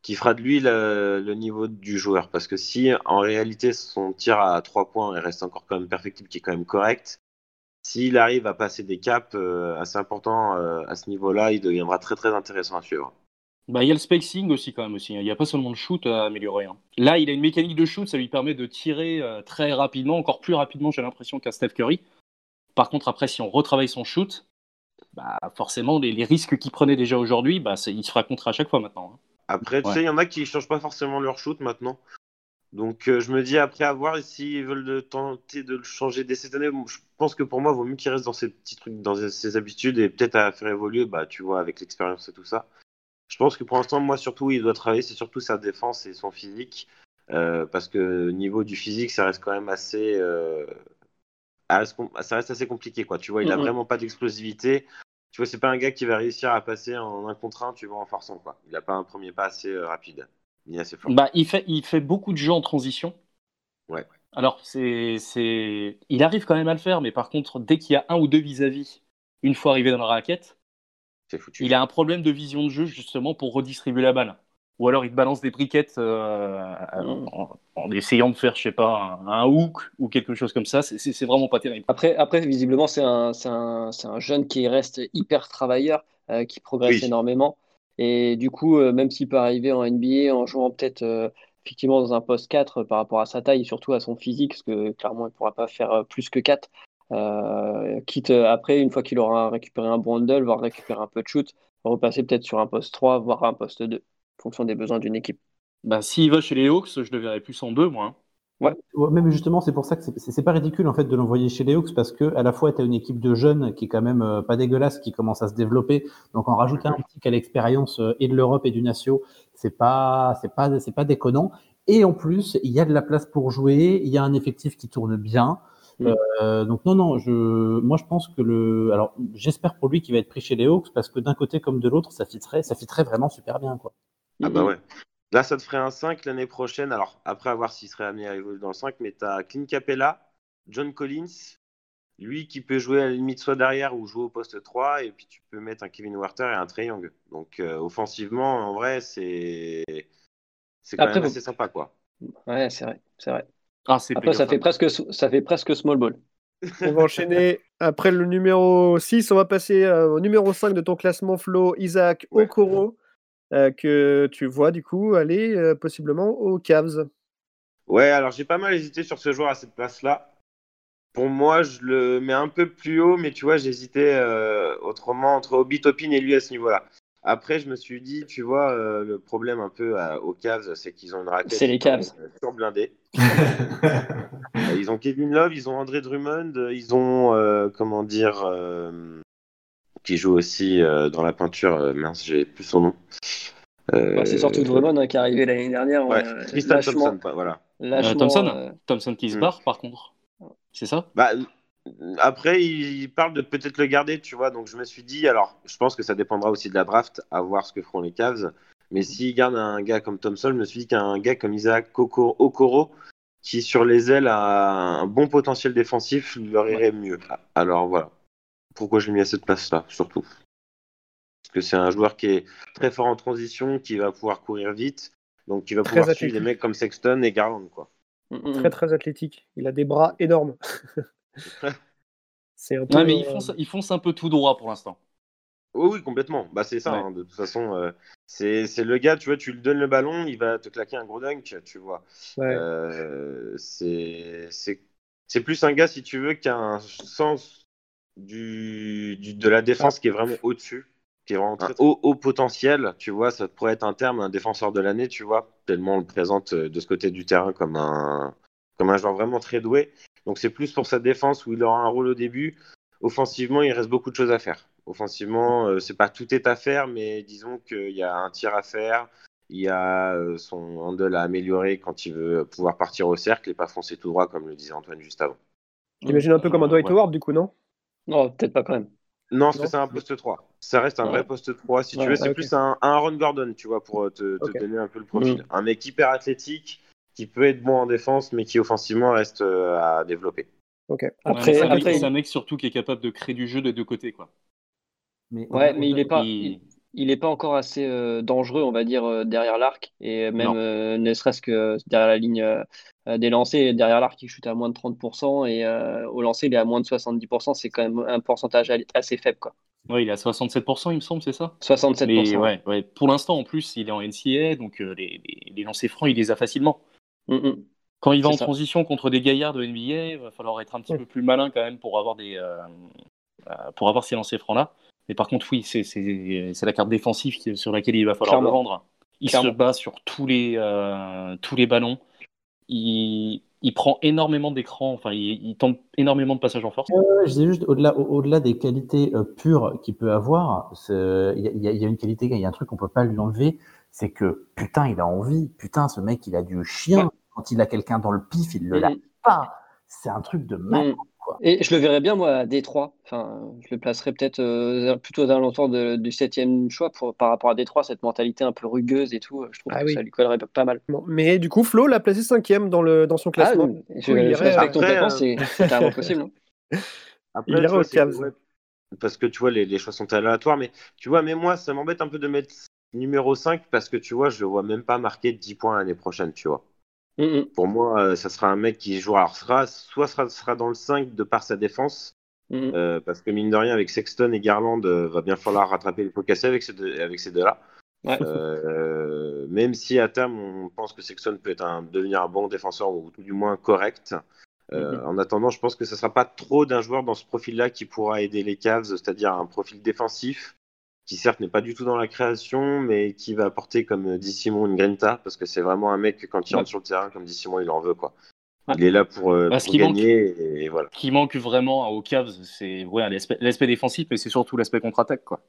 qui fera de lui le, niveau du joueur. Parce que si, en réalité, son tir à 3 points reste encore quand même perfectible, qui est quand même correct, s'il arrive à passer des caps euh, assez importants euh, à ce niveau-là, il deviendra très très intéressant à suivre. Bah, il y a le spacing aussi, quand même. Aussi. hein. Il n'y a pas seulement le shoot à améliorer. hein. Là, il a une mécanique de shoot, ça lui permet de tirer euh, très rapidement, encore plus rapidement, j'ai l'impression, qu'un Steph Curry. Par contre, après, si on retravaille son shoot, bah, forcément, les, les risques qu'il prenait déjà aujourd'hui, bah, il se fera contre à chaque fois maintenant. hein. Après, tu Ouais. sais, il y en a qui changent pas forcément leur shoot maintenant. Donc, euh, je me dis, après avoir, s'ils veulent le tenter de le changer dès cette année, bon, je pense que pour moi, il vaut mieux qu'il reste dans ses petits trucs, dans ses- ses habitudes et peut-être à faire évoluer, bah, tu vois, avec l'expérience et tout ça. Je pense que pour l'instant, moi, surtout, il doit travailler, c'est surtout sa défense et son physique. euh, parce que au niveau du physique, ça reste quand même assez. euh, ça reste assez compliqué, quoi. Tu vois, il a Mhm. vraiment pas d'explosivité. Tu vois, c'est pas un gars qui va réussir à passer en un contre un, tu vois, en forçant, quoi. Il a pas un premier pas assez euh, rapide, ni assez fort. Bah, il, fait, il fait beaucoup de jeux en transition. Ouais. Alors, c'est, c'est... il arrive quand même à le faire, mais par contre, dès qu'il y a un ou deux vis-à-vis, une fois arrivé dans la raquette, c'est foutu. Il a un problème de vision de jeu justement pour redistribuer la balle. Ou alors il te balance des briquettes euh, en, en essayant de faire, je sais pas, un, un hook ou quelque chose comme ça. C'est- vraiment pas terrible. Après, après visiblement, c'est un, jeune qui reste hyper travailleur, euh, qui progresse Oui. énormément. Et du coup, euh, même s'il peut arriver en NBA en jouant peut-être effectivement dans un poste 4 euh, par rapport à sa taille et surtout à son physique, parce que clairement, il ne pourra pas faire plus que 4. euh, quitte après, une fois qu'il aura récupéré un bon handle, voire récupérer un peu de shoot, repasser peut-être sur un poste 3, voire un poste 2, en fonction des besoins d'une équipe. Bah, S'il va chez les Hawks, je le verrai plus en deux, moi. hein. Ouais, même justement, c'est pour ça que c'est- pas ridicule en fait de l'envoyer chez les Hawks parce que à la fois tu as une équipe de jeunes qui est quand même euh, pas dégueulasse, qui commence à se développer. Donc en rajouter un petit qui a l'expérience euh, et de l'Europe et du Natio, c'est pas c'est pas c'est pas déconnant. Et en plus, il y a de la place pour jouer, il y a un effectif qui tourne bien. Mm. Euh, donc non non, je moi je pense que le alors j'espère pour lui qu'il va être pris chez les Hawks parce que d'un côté comme de l'autre, ça fitterait ça fitterait vraiment super bien quoi. Ah bah Mhm. ouais. Là, ça te ferait un 5 l'année prochaine. Alors, après avoir s'il serait amené à évoluer dans le 5, mais tu as Clint Capella, John Collins, lui qui peut jouer à la limite soit derrière ou jouer au poste 3, et puis tu peux mettre un Kevin Werther et un Trey Young. Donc, euh, offensivement, en vrai, c'est c'est quand Après, même vous- assez sympa, quoi. Ouais, c'est vrai, c'est vrai. Ah, c'est Après, ça fait presque, ça fait presque small ball. On va enchaîner après le numéro 6. On va passer euh, au numéro 5 de ton classement, Flo, Isaac Ouais. Euh, que tu vois du coup aller euh, possiblement aux Cavs. Ouais, alors j'ai pas mal hésité sur ce joueur à cette place-là. Pour moi, je le mets un peu plus haut, mais tu vois, j'hésitais euh, autrement entre Obi Topin et lui à ce niveau-là. Après, je me suis dit, tu vois, euh, le problème un peu à- aux Cavs, c'est qu'ils ont une raquette C'est les Cavs. surblindée. Ils ont Kevin Love, ils ont André Drummond, ils ont, euh, comment dire, euh, qui joue aussi euh, dans la peinture, euh, mince, j'ai plus son nom. Euh, Bah, c'est surtout Drummond hein, qui est arrivé l'année dernière. Ouais, euh, Tristan Thompson, voilà. Euh, Thompson, euh, Thompson qui se Mm. barre, par contre. C'est ça? Bah, après, il parle de peut-être le garder, tu vois. Donc, je me suis dit, alors, je pense que ça dépendra aussi de la draft, à voir ce que feront les Cavs. Mais s'il garde un gars comme Thompson, je me suis dit qu'un gars comme Isaac Okoro, qui sur les ailes a un bon potentiel défensif, leur irait mieux. Alors, voilà. Pourquoi je l'ai mis à cette place-là, surtout. Parce que c'est un joueur qui est très fort en transition, qui va pouvoir courir vite, donc qui va Très pouvoir suivre athlétique. des mecs comme Sexton et Garland, quoi. mm, mm. Très très athlétique. Il a des bras énormes. C'est un peu. Ouais, mais il euh, fonce, il fonce un peu tout droit pour l'instant. Oui, oui, complètement. Bah, c'est ça, Ouais. hein, de toute façon. euh, c'est c'est le gars, tu vois, tu lui donnes le ballon, il va te claquer un gros dunk, tu vois. ouais. Euh, c'est c'est- c'est plus un gars, si tu veux, qui a un sens du, du- de la défense qui est vraiment au-dessus, qui est vraiment un haut, haut potentiel, tu vois. Ça pourrait être un terme, un défenseur de l'année, tu vois, tellement on le présente euh, de ce côté du terrain comme un, comme un joueur vraiment très doué. Donc c'est plus pour sa défense où il aura un rôle au début. Offensivement, il reste beaucoup de choses à faire. Offensivement, euh, c'est pas tout est à faire, mais disons qu'il y a un tir à faire. Il y a euh, son handle à améliorer quand il veut pouvoir partir au cercle et pas foncer tout droit, comme le disait Antoine juste avant. J'imagine un peu comme un Dwight Ouais. Howard du coup, non? Non, peut-être pas quand même. Non, parce Non. que c'est un poste 3. Ça reste un Ouais. vrai poste 3. Si tu veux, c'est ok. plus un, un Aaron Gordon, tu vois, pour euh, te, donner un peu le profil. Mm. Un mec hyper athlétique qui peut être bon en défense, mais qui offensivement reste euh, à développer. Ok. Après, c'est un mec- après, c'est un mec surtout qui est capable de créer du jeu des deux côtés. Quoi. Mais, Ouais, mais il est pas, il- il, il est pas encore assez euh, dangereux, on va dire, euh, derrière l'arc. Et même euh, ne serait-ce que derrière la ligne des lancers, derrière l'arc, il chute à moins de 30%. Et au lancer, il est à moins de 70%. C'est quand même un pourcentage assez faible, quoi. Ouais, il est à 67%, il me semble, c'est ça? 67%. Mais ouais, ouais, pour l'instant, en plus, il est en NCA, donc les, les, les lancers francs, il les a facilement. Mm, mm. Quand il va en ça. transition contre des gaillards de NBA, il va falloir être un petit peu plus malin quand même pour avoir, des, pour avoir ces lancers francs-là. Mais par contre, oui, c'est la carte défensive sur laquelle il va falloir Clairement. le vendre. Il Clairement. se bat sur tous les, euh, tous les ballons. Il, il prend énormément d'écrans, enfin, il, il tente énormément de passages en force. Je disais juste au-delà, au- au-delà des qualités euh, pures qu'il peut avoir, il y, a- y une qualité, il y a un truc qu'on peut pas lui enlever, c'est que putain, il a envie, putain, ce mec, il a du chien. Ouais. Quand il a quelqu'un dans le pif, il le Mm, lâche mm. pas. C'est un truc de mal. Et je le verrais bien, moi, à Détroit. Enfin, je le placerais peut-être euh, plutôt aux alentours de- du septième choix pour, par rapport à Détroit, cette mentalité un peu rugueuse et tout. Je trouve Ah que oui. ça lui collerait pas mal. Bon, Mais du coup, Flo l'a placé cinquième dans, le, dans son Ah, classement. je, coup, il je irait, respecte complètement, euh, c'est carrément possible. hein. Après, Il tu ira vois, aux c'est- Cavs. ouais, parce que tu vois, les, les choix sont aléatoires, mais tu vois, mais moi, ça m'embête un peu de mettre numéro 5 parce que tu vois, je le vois même pas marquer 10 points l'année prochaine, tu vois. Mm, mm. Pour moi, euh, ça sera un mec qui jouera, alors sera, soit sera, sera dans le 5 de par sa défense, Mm. euh, parce que mine de rien, avec Sexton et Garland, euh, va bien falloir rattraper les pots cassés avec ces deux-là. Ouais. Euh, même si à terme, on pense que Sexton peut être un, devenir un bon défenseur ou tout du moins correct. En attendant, je pense que ce ne sera pas trop d'un joueur dans ce profil-là qui pourra aider les Cavs, c'est-à-dire un profil défensif qui certes n'est pas du tout dans la création, mais qui va apporter comme dit Simon une grinta, parce que c'est vraiment un mec quand il Ouais. rentre sur le terrain, comme dit Simon, il en veut quoi. Ouais. Il est là pour, euh, Bah, pour qui manque- gagner et voilà. Ce qui manque vraiment aux Cavs, c'est ouais, l'aspect défensif, mais c'est surtout l'aspect contre-attaque. quoi.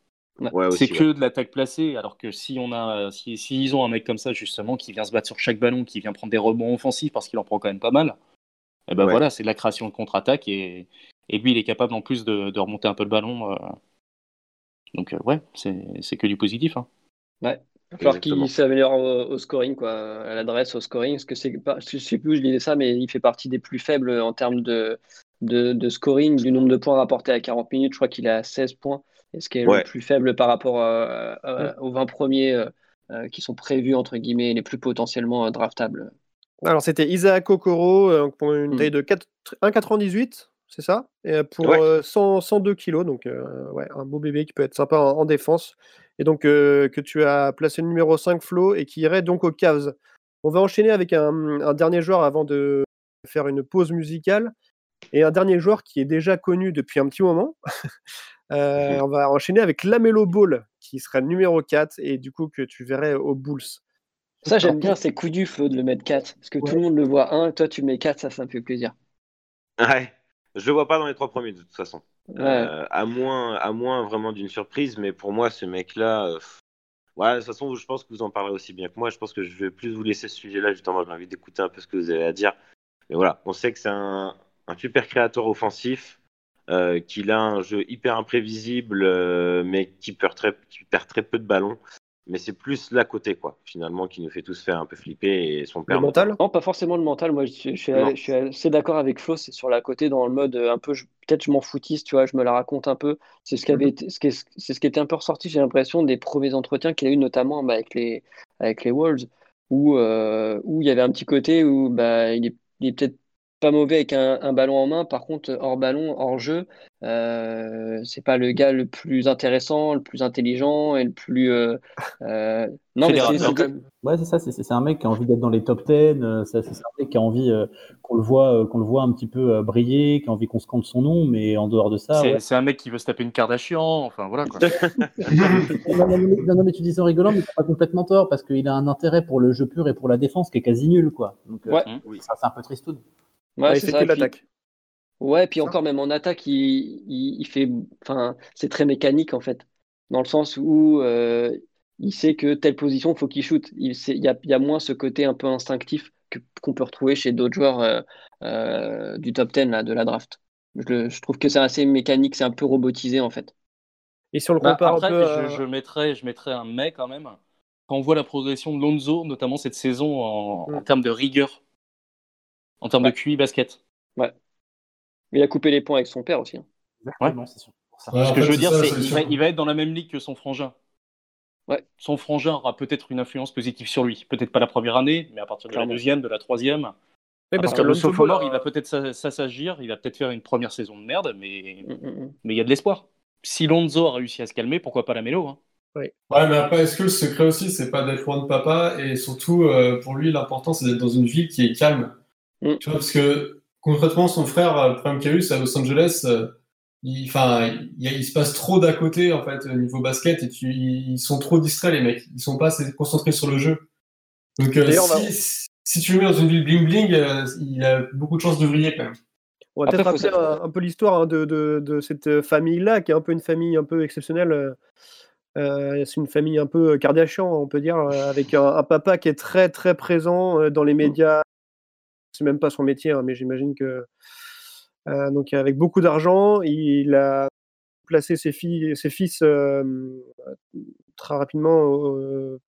Ouais, c'est que de l'attaque placée, alors que si on a, si, si ils ont un mec comme ça justement qui vient se battre sur chaque ballon, qui vient prendre des rebonds offensifs parce qu'il en prend quand même pas mal, et ben Ouais. voilà, c'est de la création de contre-attaque et, et lui il est capable en plus de, de remonter un peu le ballon. euh. Donc euh, ouais, c'est c'est que du positif. hein. Ouais. Il va falloir qu'il s'améliore au, au scoring, quoi, à l'adresse, au scoring. Parce que c'est pas, je sais plus où je disais ça, mais il fait partie des plus faibles en termes de, de, de scoring, du nombre de points rapportés à 40 minutes. Je crois qu'il est à 16 points. Et ce qui est Ouais. le plus faible par rapport à- à- aux 20 premiers euh, euh, qui sont prévus, entre guillemets, les plus potentiellement euh, draftables. Alors, c'était Isaac Okoro euh, pour une Mm. taille de 4 1,98, c'est ça? Et pour Ouais. euh, 100 102 kilos, donc ouais, un beau bébé qui peut être sympa en, en défense. Et donc, que tu as placé le numéro 5, Flo, et qui irait donc aux Cavs. On va enchaîner avec un, un dernier joueur avant de faire une pause musicale. Et un dernier joueur qui est déjà connu depuis un petit moment. Euh, on va enchaîner avec Lamelo Ball, qui serait le numéro 4, et du coup que tu verrais aux Bulls. Ça, j'aime bien ces coups du feu de le mettre 4. Parce que tout le monde le voit 1, toi tu mets 4, ça, ça me fait plaisir. Ouais. Je le vois pas dans les trois premiers de toute façon. Ouais. Euh, à moins, à moins vraiment d'une surprise, mais pour moi, ce mec-là, euh, ouais, de toute façon, je pense que vous en parlerez aussi bien que moi. Je pense que je vais plus vous laisser ce sujet-là, justement. J'ai envie d'écouter un peu ce que vous avez à dire. Mais voilà, on sait que c'est un, un super créateur offensif, euh, qu'il a un jeu hyper imprévisible, euh, mais qui perd, très, qui perd très peu de ballons. Mais c'est plus là côté, quoi, finalement, qui nous fait tous faire un peu flipper et son Le père. mental Non, pas forcément le mental. Moi, je, suis- je suis, Non. je suis assez d'accord avec Flo. C'est sur la côté, dans le mode euh, un peu, peut-être je m'en foutiste, tu vois, je me la raconte un peu. C'est ce qui avait été, ce qui est- c'est ce qui était un peu ressorti, j'ai l'impression, des premiers entretiens qu'il a eu, notamment bah, avec les, avec les Wolves, où, euh, où il y avait un petit côté où bah, il est, il est peut-être pas mauvais avec un, un ballon en main. Par contre, hors ballon, hors jeu, euh, c'est pas le gars le plus intéressant, le plus intelligent et le plus. euh, euh, Non, mais c'est-. Ouais, c'est ça, c'est un mec qui a envie d'être dans les top 10, euh, c'est c'est un mec qui a envie euh, qu'on le voit euh, qu'on le voit un petit peu euh, briller, qui a envie qu'on scande son nom, mais en dehors de ça, c'est ouais. un mec qui veut se taper une Kardashian, enfin voilà quoi. non, non, mais, non, non, mais tu dis ça en rigolant, mais t'as pas complètement tort, parce qu'il a un intérêt pour le jeu pur et pour la défense qui est quasi nul, quoi. Donc, euh, Ouais. Oui. ça, c'est un peu tristoun. Ouais, Ouais, il c'est que l'attaque. Ouais, puis encore même en attaque, il, il, il fait, enfin, c'est très mécanique en fait, dans le sens où euh, il sait que telle position, faut qu'il shoot. Il, sait- il y a, il y a moins ce côté un peu instinctif que, qu'on peut retrouver chez d'autres joueurs euh, euh, du top 10 là, de la draft. Je, trouve que c'est assez mécanique, c'est un peu robotisé en fait. Et on le Bah, compare après, un peu. à- je, je mettrais, je mettrais un mec quand même. Quand on voit la progression de Lonzo, notamment cette saison en, en Mm. termes de rigueur, en termes Ouais. de QI basket. Il a coupé les points avec son père aussi. hein. Exactement, c'est sûr. Pour ça. Ouais, Ce que fait, je veux dire, c'est qu'il va, il va être dans la même ligue que son frangin. Ouais. Son frangin aura peut-être une influence positive sur lui. Peut-être pas la première année, mais à partir de Clairement. la deuxième, de la troisième. Oui, parce que Lonzo sophomore, il va peut-être s'a- s'assagir, il va peut-être faire une première saison de merde, mais Mm, mm, mm. mais il y a de l'espoir. Si Lonzo a réussi à se calmer, pourquoi pas la mélo hein Ouais, mais après, est-ce que le secret aussi, c'est pas d'être loin de papa et surtout, euh, pour lui, l'important, c'est d'être dans une ville qui est calme? Mm. Tu vois, parce que concrètement, son frère, euh, le problème qu'il a eu, c'est à Los Angeles, euh, il, enfin, il, se passe trop d'à côté, en fait, au niveau basket, et tu, ils sont trop distraits, les mecs. Ils sont pas assez concentrés sur le jeu. Donc, euh, si, si tu le mets dans une ville bling-bling, euh, il a beaucoup de chances de briller, quand même. On va peut-être faut rappeler un, un peu l'histoire hein, de, de- de cette famille-là, qui est un peu une famille un peu exceptionnelle. euh, euh, c'est une famille un peu Kardashian, on peut dire, euh, avec un, un papa qui est très très présent euh, dans les médias. C'est même pas son métier, hein, mais j'imagine que euh, donc avec beaucoup d'argent, il a placé ses, filles, ses fils très rapidement euh,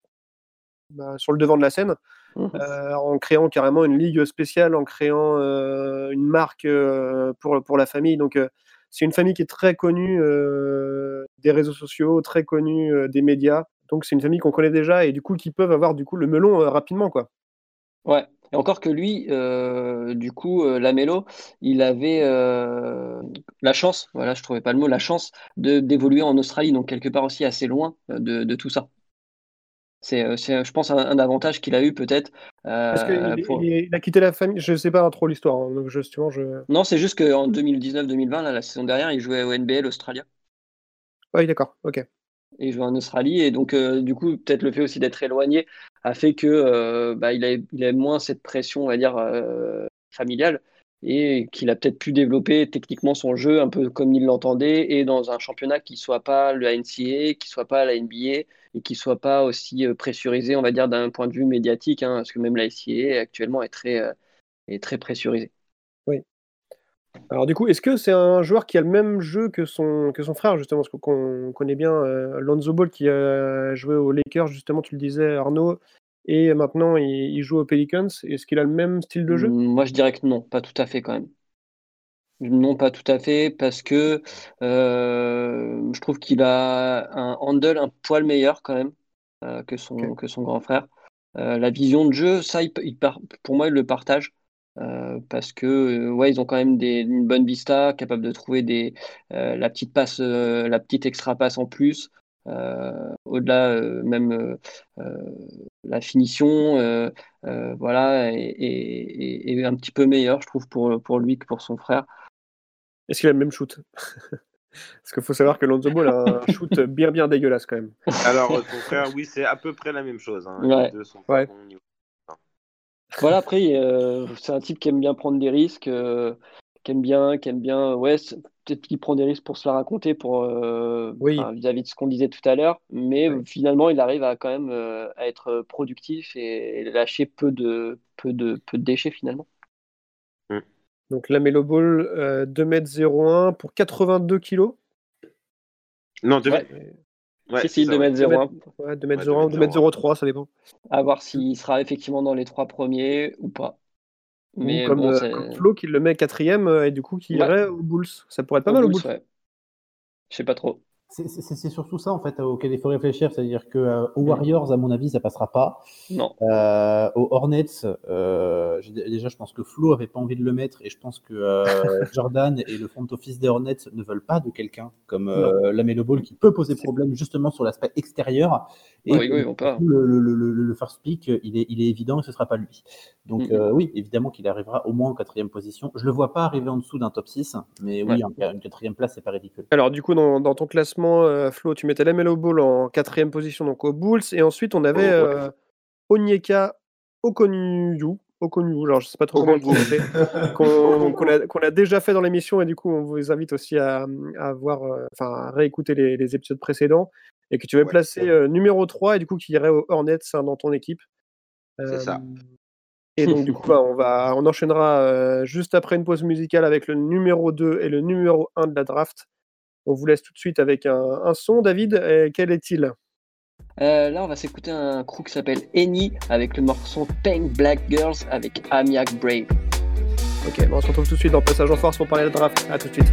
bah, sur le devant de la scène. Mhm. Euh, en créant carrément une ligue spéciale, en créant euh, une marque euh, pour, pour la famille. Donc, c'est une famille qui est très connue des réseaux sociaux, très connue des médias. Donc c'est une famille qu'on connaît déjà et du coup qui peuvent avoir du coup le melon rapidement quoi. Ouais. Et encore que lui, euh, du coup, euh, Lamelo, il avait euh, la chance, voilà, je trouvais pas le mot, la chance de d'évoluer en Australie, donc quelque part aussi assez loin euh, de, de tout ça. C'est, je pense, un, un avantage qu'il a eu peut-être. Parce qu'il pour... il, a quitté la famille, je sais pas trop l'histoire, hein, donc justement je. Non, c'est juste qu'en 2019-2020, là, la saison dernière, il jouait au NBL Australia. Oui, d'accord, ok. Et il jouait en Australie, et donc euh, du coup, peut-être le fait aussi d'être éloigné a fait que euh, bah, il, a, il a moins cette pression, on va dire, euh, familiale, et qu'il a peut-être pu développer techniquement son jeu un peu comme il l'entendait, et dans un championnat qui soit pas le NCAA, qui soit pas la NBA, et qui soit pas aussi euh, pressurisé, on va dire, d'un point de vue médiatique, hein, parce que même la NCAA actuellement est très, est très pressurisée. Alors du coup, est-ce que c'est un joueur qui a le même jeu que son, que son frère, justement, parce qu'on connaît bien euh, Lonzo Ball qui a joué aux Lakers, justement, tu le disais, Arnaud, et maintenant il, il joue aux Pelicans. Est-ce qu'il a le même style de jeu? Moi, je dirais que non, pas tout à fait quand même. Non, pas tout à fait, parce que euh, je trouve qu'il a un handle un poil meilleur quand même euh, que, son, que son grand frère. Euh, la vision de jeu, ça, il, il par- pour moi, il le partage. Euh, parce que euh, ouais, ils ont quand même des, une bonne vista, capable de trouver des, euh, la petite passe, euh, la petite extra passe en plus. Euh, au-delà, euh, même la finition, euh, euh, voilà, est, un petit peu meilleure, je trouve, pour, pour lui que pour son frère. Est-ce qu'il a le même shoot? Parce qu'il faut savoir que Lonzo Ball a un shoot bien bien dégueulasse quand même. Alors, ton frère, oui, c'est à peu près la même chose. Hein. Ouais. Les deux sont pas Ouais. Voilà, après, euh, c'est un type qui aime bien prendre des risques, euh, qui aime bien, qui aime bien, ouais, peut-être qu'il prend des risques pour se la raconter pour, euh, Oui. enfin, vis-à-vis de ce qu'on disait tout à l'heure, mais finalement, il arrive à quand même euh, à être productif et, et lâcher peu de, peu de, peu de déchets finalement. Donc la Melo Ball, euh, 2m01 pour 82 kilos. Non, deux Ouais. Ouais, si, si, ça, 2 ouais. mètres 01, Ouais, 2m01 ou 2m03, ça dépend. à voir s'il sera effectivement dans les trois premiers ou pas. Mais ou comme, bon, euh, comme Flo qui le met quatrième euh, et du coup qui Ouais. irait aux Bulls. Ça pourrait être pas Aux mal aux Bulls, Bulls. ouais. Je sais pas trop. C'est- surtout ça en fait auquel il faut réfléchir, c'est-à-dire que euh, aux Warriors, à mon avis, ça passera pas. Non. Euh, aux Hornets, euh, déjà, je pense que Flo avait pas envie de le mettre et je pense que euh, Jordan et le front office des Hornets ne veulent pas de quelqu'un comme euh, Lamelo Ball qui peut poser problème justement sur l'aspect extérieur. Et Oui, oui, pas. le, le, le, le- first pick, il est, il est évident et ce sera pas lui. Donc oui, évidemment qu'il arrivera au moins en quatrième position. Je le vois pas arriver en dessous d'un top 6, mais oui, Ouais. une quatrième place, c'est pas ridicule. Alors du coup, dans, dans ton classement, euh, Flo, tu mettais la Melo Ball en quatrième position donc aux Bulls. Et ensuite, on avait Oh, ouais. euh, Onyeka Okoniyu. Okoniyu, alors je sais pas trop comment prononcer. qu'on a, déjà fait dans l'émission et du coup on vous invite aussi à, à voir, euh, enfin à réécouter les, les épisodes précédents et que tu Ouais, placer euh, numéro 3 et du coup qui irait aux Hornets hein, dans ton équipe. C'est ça. Et donc du coup bah, on, va, on enchaînera euh, juste après une pause musicale avec le numéro 2 et le numéro 1 de la draft. On vous laisse tout de suite avec un, un son. David, quel est-il? Euh, là, on va s'écouter un crew qui s'appelle Eni avec le morceau Pink Black Girls avec Amiak Brave. Ok, bon, on se retrouve tout de suite dans Passage en Force pour parler de draft. À tout de suite.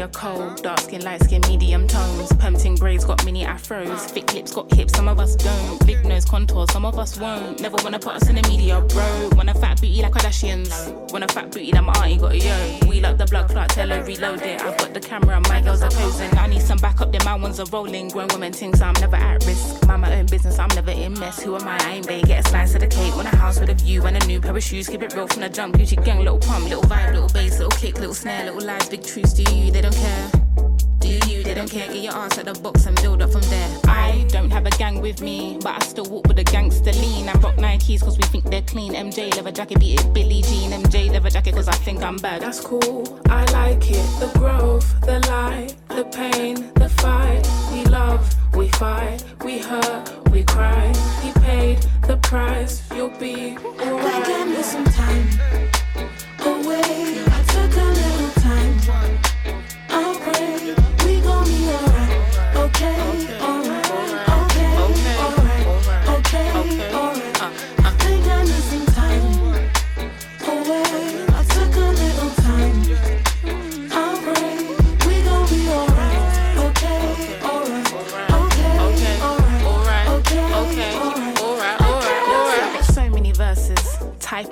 In cold. Dark skin, light skin, medium tones. Pumping braids got mini afros. Thick lips got hips, some of us don't. Big nose contour, some of us won't. Never wanna put us in the media, bro. Want a fat booty like Kardashians. Want a fat booty that my auntie got, yo. We like the blood clot, tell her reload it. I've got the camera, my girls are posing. I need some backup, then my ones are rolling. Grown women things, I'm never at risk. Mind my own business, I'm never in mess. Who am I? I ain't bae. Get a slice of the cake. Want a house with a view and a new pair of shoes. Keep it real from the jump. Gucci gang, little pump, little vibe, little bass, little kick, little snare, little lies, big truths. Do you? They don't care. Do you? They don't care. Get your ass at the box and build up from there. I don't have a gang with me, but I still walk with a gangster lean. I rock Nikes cause we think they're clean. MJ leather jacket, beat it Billie Jean. MJ leather jacket cause I think I'm bad. That's cool, I like it. The growth, the light, the pain, the fight. We love, we fight, we hurt, we cry. He paid the price, you'll be alright. Give me some time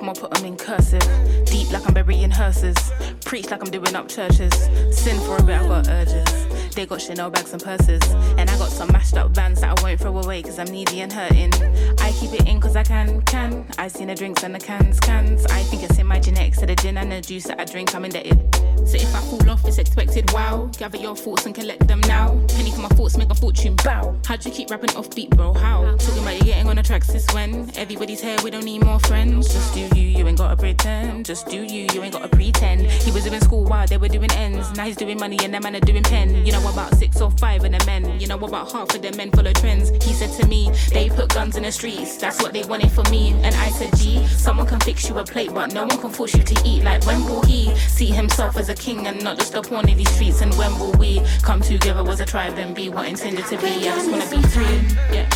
More put 'em in cursive. Deep like I'm burying hearses. Preach like I'm doing up churches. Sin for a bit, I got urges. They got Chanel bags and purses. And I got some mashed up vans that I won't throw away cause I'm needy and hurting. I keep it in cause I can, can. I seen the drinks and the cans, cans. I think it's in my genetics to the gin and the juice that I drink, I'm indebted. So if I fall off, it's expected, wow. Gather your thoughts and collect them now. Penny for my thoughts, make a fortune, bow. How'd you keep rapping off beat, bro? How? Talking about you getting on the tracks this when? Everybody's here, we don't need more friends. Just do you, you ain't gotta pretend. Just do you, you ain't gotta pretend. He was doing school while they were doing ends. Now he's doing money and them man are doing pen. You know about six or five of the men. You know about half of the men follow trends. He said to me, they put guns in the streets. That's what they wanted for me. And I said, G, someone can fix you a plate, but no one can force you to eat. Like when will he see himself as a king and not just a pawn in these streets? And when will we come together as a tribe and be what intended to be? I just wanna be free. Yeah.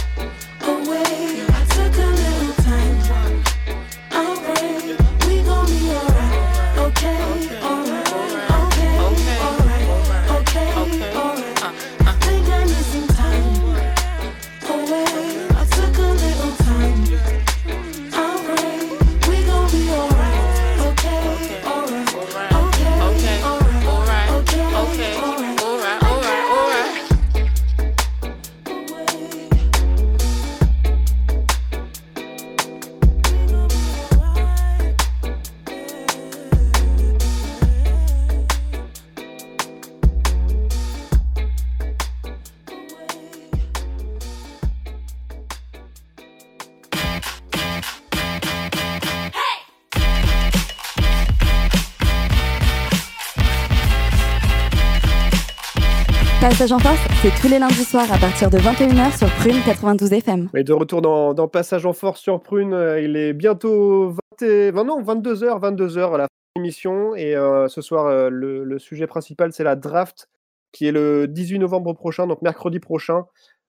Passage en force, c'est tous les lundis soirs à partir de 21h sur Prune 92 FM. Et de retour dans, Passage en Force sur Prune, euh, il est bientôt 20 et- 20 non, 22h, 22h à la fin de l'émission. Et euh, ce soir, euh, le, sujet principal, c'est la draft qui est le 18 novembre prochain, donc mercredi prochain.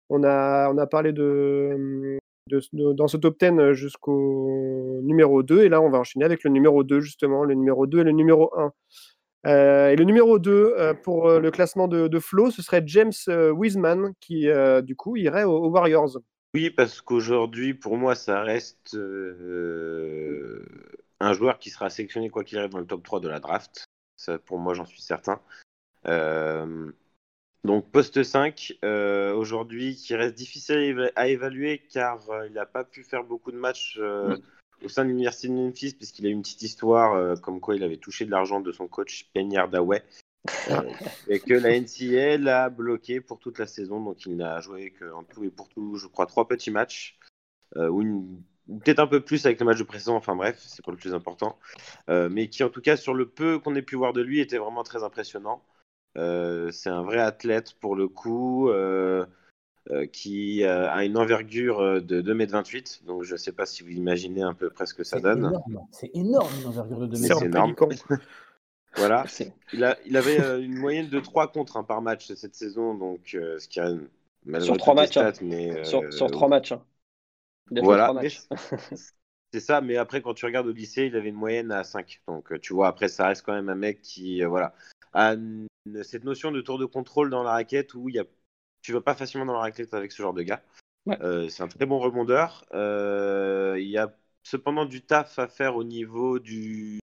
On a, on a parlé de- de- dans ce top 10 jusqu'au numéro 2. Et là, on va enchaîner avec le numéro 2, justement, le numéro 2 et le numéro 1. Euh, et le numéro 2 euh, pour euh, le classement de, de Flo, ce serait James Wiseman qui, du coup, irait aux- Warriors. Oui, parce qu'aujourd'hui, pour moi, ça reste un joueur qui sera sélectionné quoi qu'il arrive dans le top 3 de la draft. Ça, pour moi, j'en suis certain. Donc, poste 5, euh, aujourd'hui, qui reste difficile à éva- à évaluer car il n'a pas pu faire beaucoup de matchs au sein de l'Université de Memphis, puisqu'il a eu une petite histoire euh, comme quoi il avait touché de l'argent de son coach Penny Hardaway. Euh, et que la NCA l'a bloqué pour toute la saison, donc il n'a joué qu'en tout et pour tout, je crois, trois petits matchs, euh, ou une- peut-être un peu plus avec le match de précédent, enfin bref, c'est pas le plus important, Euh, mais qui en tout cas sur le peu qu'on ait pu voir de lui était vraiment très impressionnant. C'est un vrai athlète pour le coup, euh, qui euh, a une envergure euh, de 2m28, donc je sais pas si vous imaginez un peu près ce que ça C'est donne. C'est énorme une envergure de 2 C'est mètres. énorme. Voilà. Il, a, il avait euh, une moyenne de 3 contre hein, par match cette saison, donc euh, ce qui a Sur trois toutes les matchs. hein. stats, mais, euh, sur, sur trois matchs. hein. Voilà. trois mais matchs. C'est ça, mais après, quand tu regardes au lycée, il avait une moyenne à 5. Donc, tu vois, après, ça reste quand même un mec qui, euh, voilà, a cette notion de tour de contrôle dans la raquette où il y a... tu vas pas facilement dans la raquette avec ce genre de gars. Euh, c'est un très bon rebondeur. Euh, il y a cependant du taf à faire au niveau du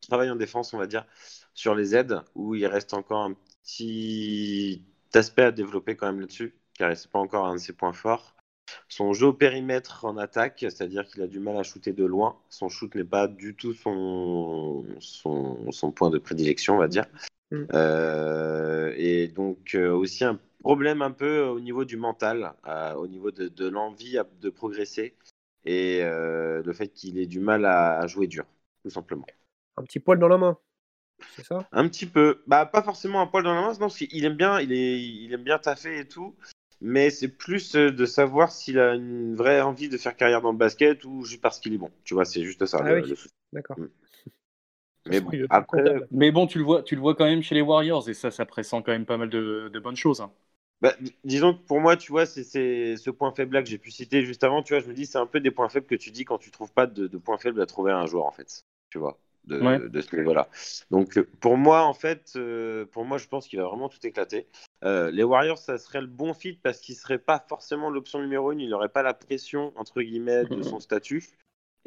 travail en défense, on va dire, sur les aides, où il reste encore un petit aspect à développer quand même là-dessus, car c'est pas encore un de ses points forts. Son jeu au périmètre en attaque, c'est-à-dire qu'il a du mal à shooter de loin. Son shoot n'est pas du tout son, son, son point de prédilection, on va dire. Mm. Euh, et donc euh, aussi un problème un peu au niveau du mental, euh, au niveau de, de l'envie de progresser et le fait qu'il ait du mal à, à jouer dur, tout simplement. Un petit poil dans la main. C'est ça? Un petit peu, bah pas forcément un poil dans la main, non, parce qu'il aime bien, il, est, il aime bien taffer et tout, mais c'est plus de savoir s'il a une vraie envie de faire carrière dans le basket ou juste parce qu'il est bon. Tu vois, c'est juste ça. Ah oui, le souci. Mais bon, après. Mais tu le vois, tu le vois quand même chez les Warriors et ça, ça pressent quand même pas mal de, de bonnes choses. hein. bah, dis- disons que pour moi, tu vois, c'est ce point faible là que j'ai pu citer juste avant. Tu vois, je me dis, c'est un peu des points faibles que tu dis quand tu trouves pas de, de points faibles à trouver à un joueur, en fait. Tu vois, de, Ouais. de ce niveau-là. Donc, euh, pour moi, en fait, euh, pour moi, je pense qu'il va vraiment tout éclater. Euh, les Warriors, ça serait le bon fit parce qu'il serait pas forcément l'option numéro une. Il n'aurait pas la pression, entre guillemets, de son statut.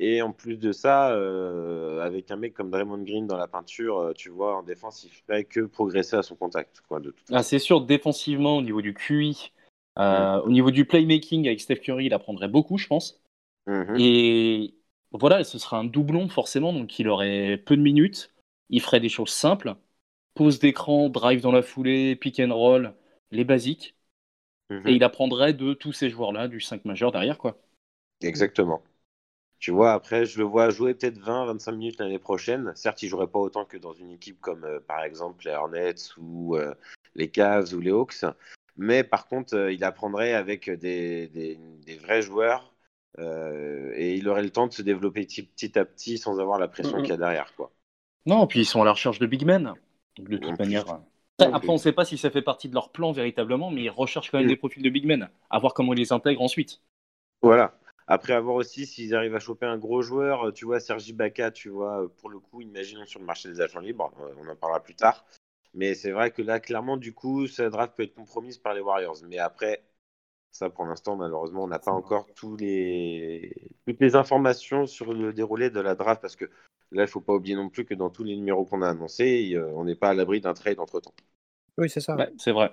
Et en plus de ça, euh, avec un mec comme Draymond Green dans la peinture, euh, tu vois, en défense, il ferait que progresser à son contact. Quoi, de toute Ah, c'est sûr, défensivement, au niveau du QI, euh, au niveau du playmaking avec Steph Curry, il apprendrait beaucoup, je pense. Mhm. Et voilà, ce sera un doublon, forcément, donc il aurait peu de minutes. Il ferait des choses simples pause d'écran, drive dans la foulée, pick and roll, les basiques. Et il apprendrait de tous ces joueurs-là, du 5 majeur derrière, quoi. Exactement. Tu vois, après, je le vois jouer peut-être 20-25 minutes l'année prochaine. Certes, il jouerait pas autant que dans une équipe comme, euh, par exemple, les Hornets ou euh, les Cavs ou les Hawks. Mais par contre, euh, il apprendrait avec des, des- des vrais joueurs euh, et il aurait le temps de se développer petit, petit à petit sans avoir la pression qu'il y a derrière. Quoi. Non, puis ils sont à la recherche de big men. De toute manière. Après, après, on ne sait pas si ça fait partie de leur plan véritablement, mais ils recherchent quand même Mm. des profils de big men. À voir comment ils les intègrent ensuite. Voilà. Après avoir aussi, s'ils arrivent à choper un gros joueur, euh, tu vois, Sergi Baca, tu vois, euh, pour le coup, imaginons sur le marché des agents libres, euh, on en parlera plus tard. Mais c'est vrai que là, clairement, du coup, cette draft peut être compromise par les Warriors. Mais après, ça, pour l'instant, malheureusement, on n'a pas encore tous les... toutes les informations sur le déroulé de la draft parce que là, il faut pas oublier non plus que dans tous les numéros qu'on a annoncés, on n'est pas à l'abri d'un trade entre temps Oui, c'est ça. Ouais, c'est vrai.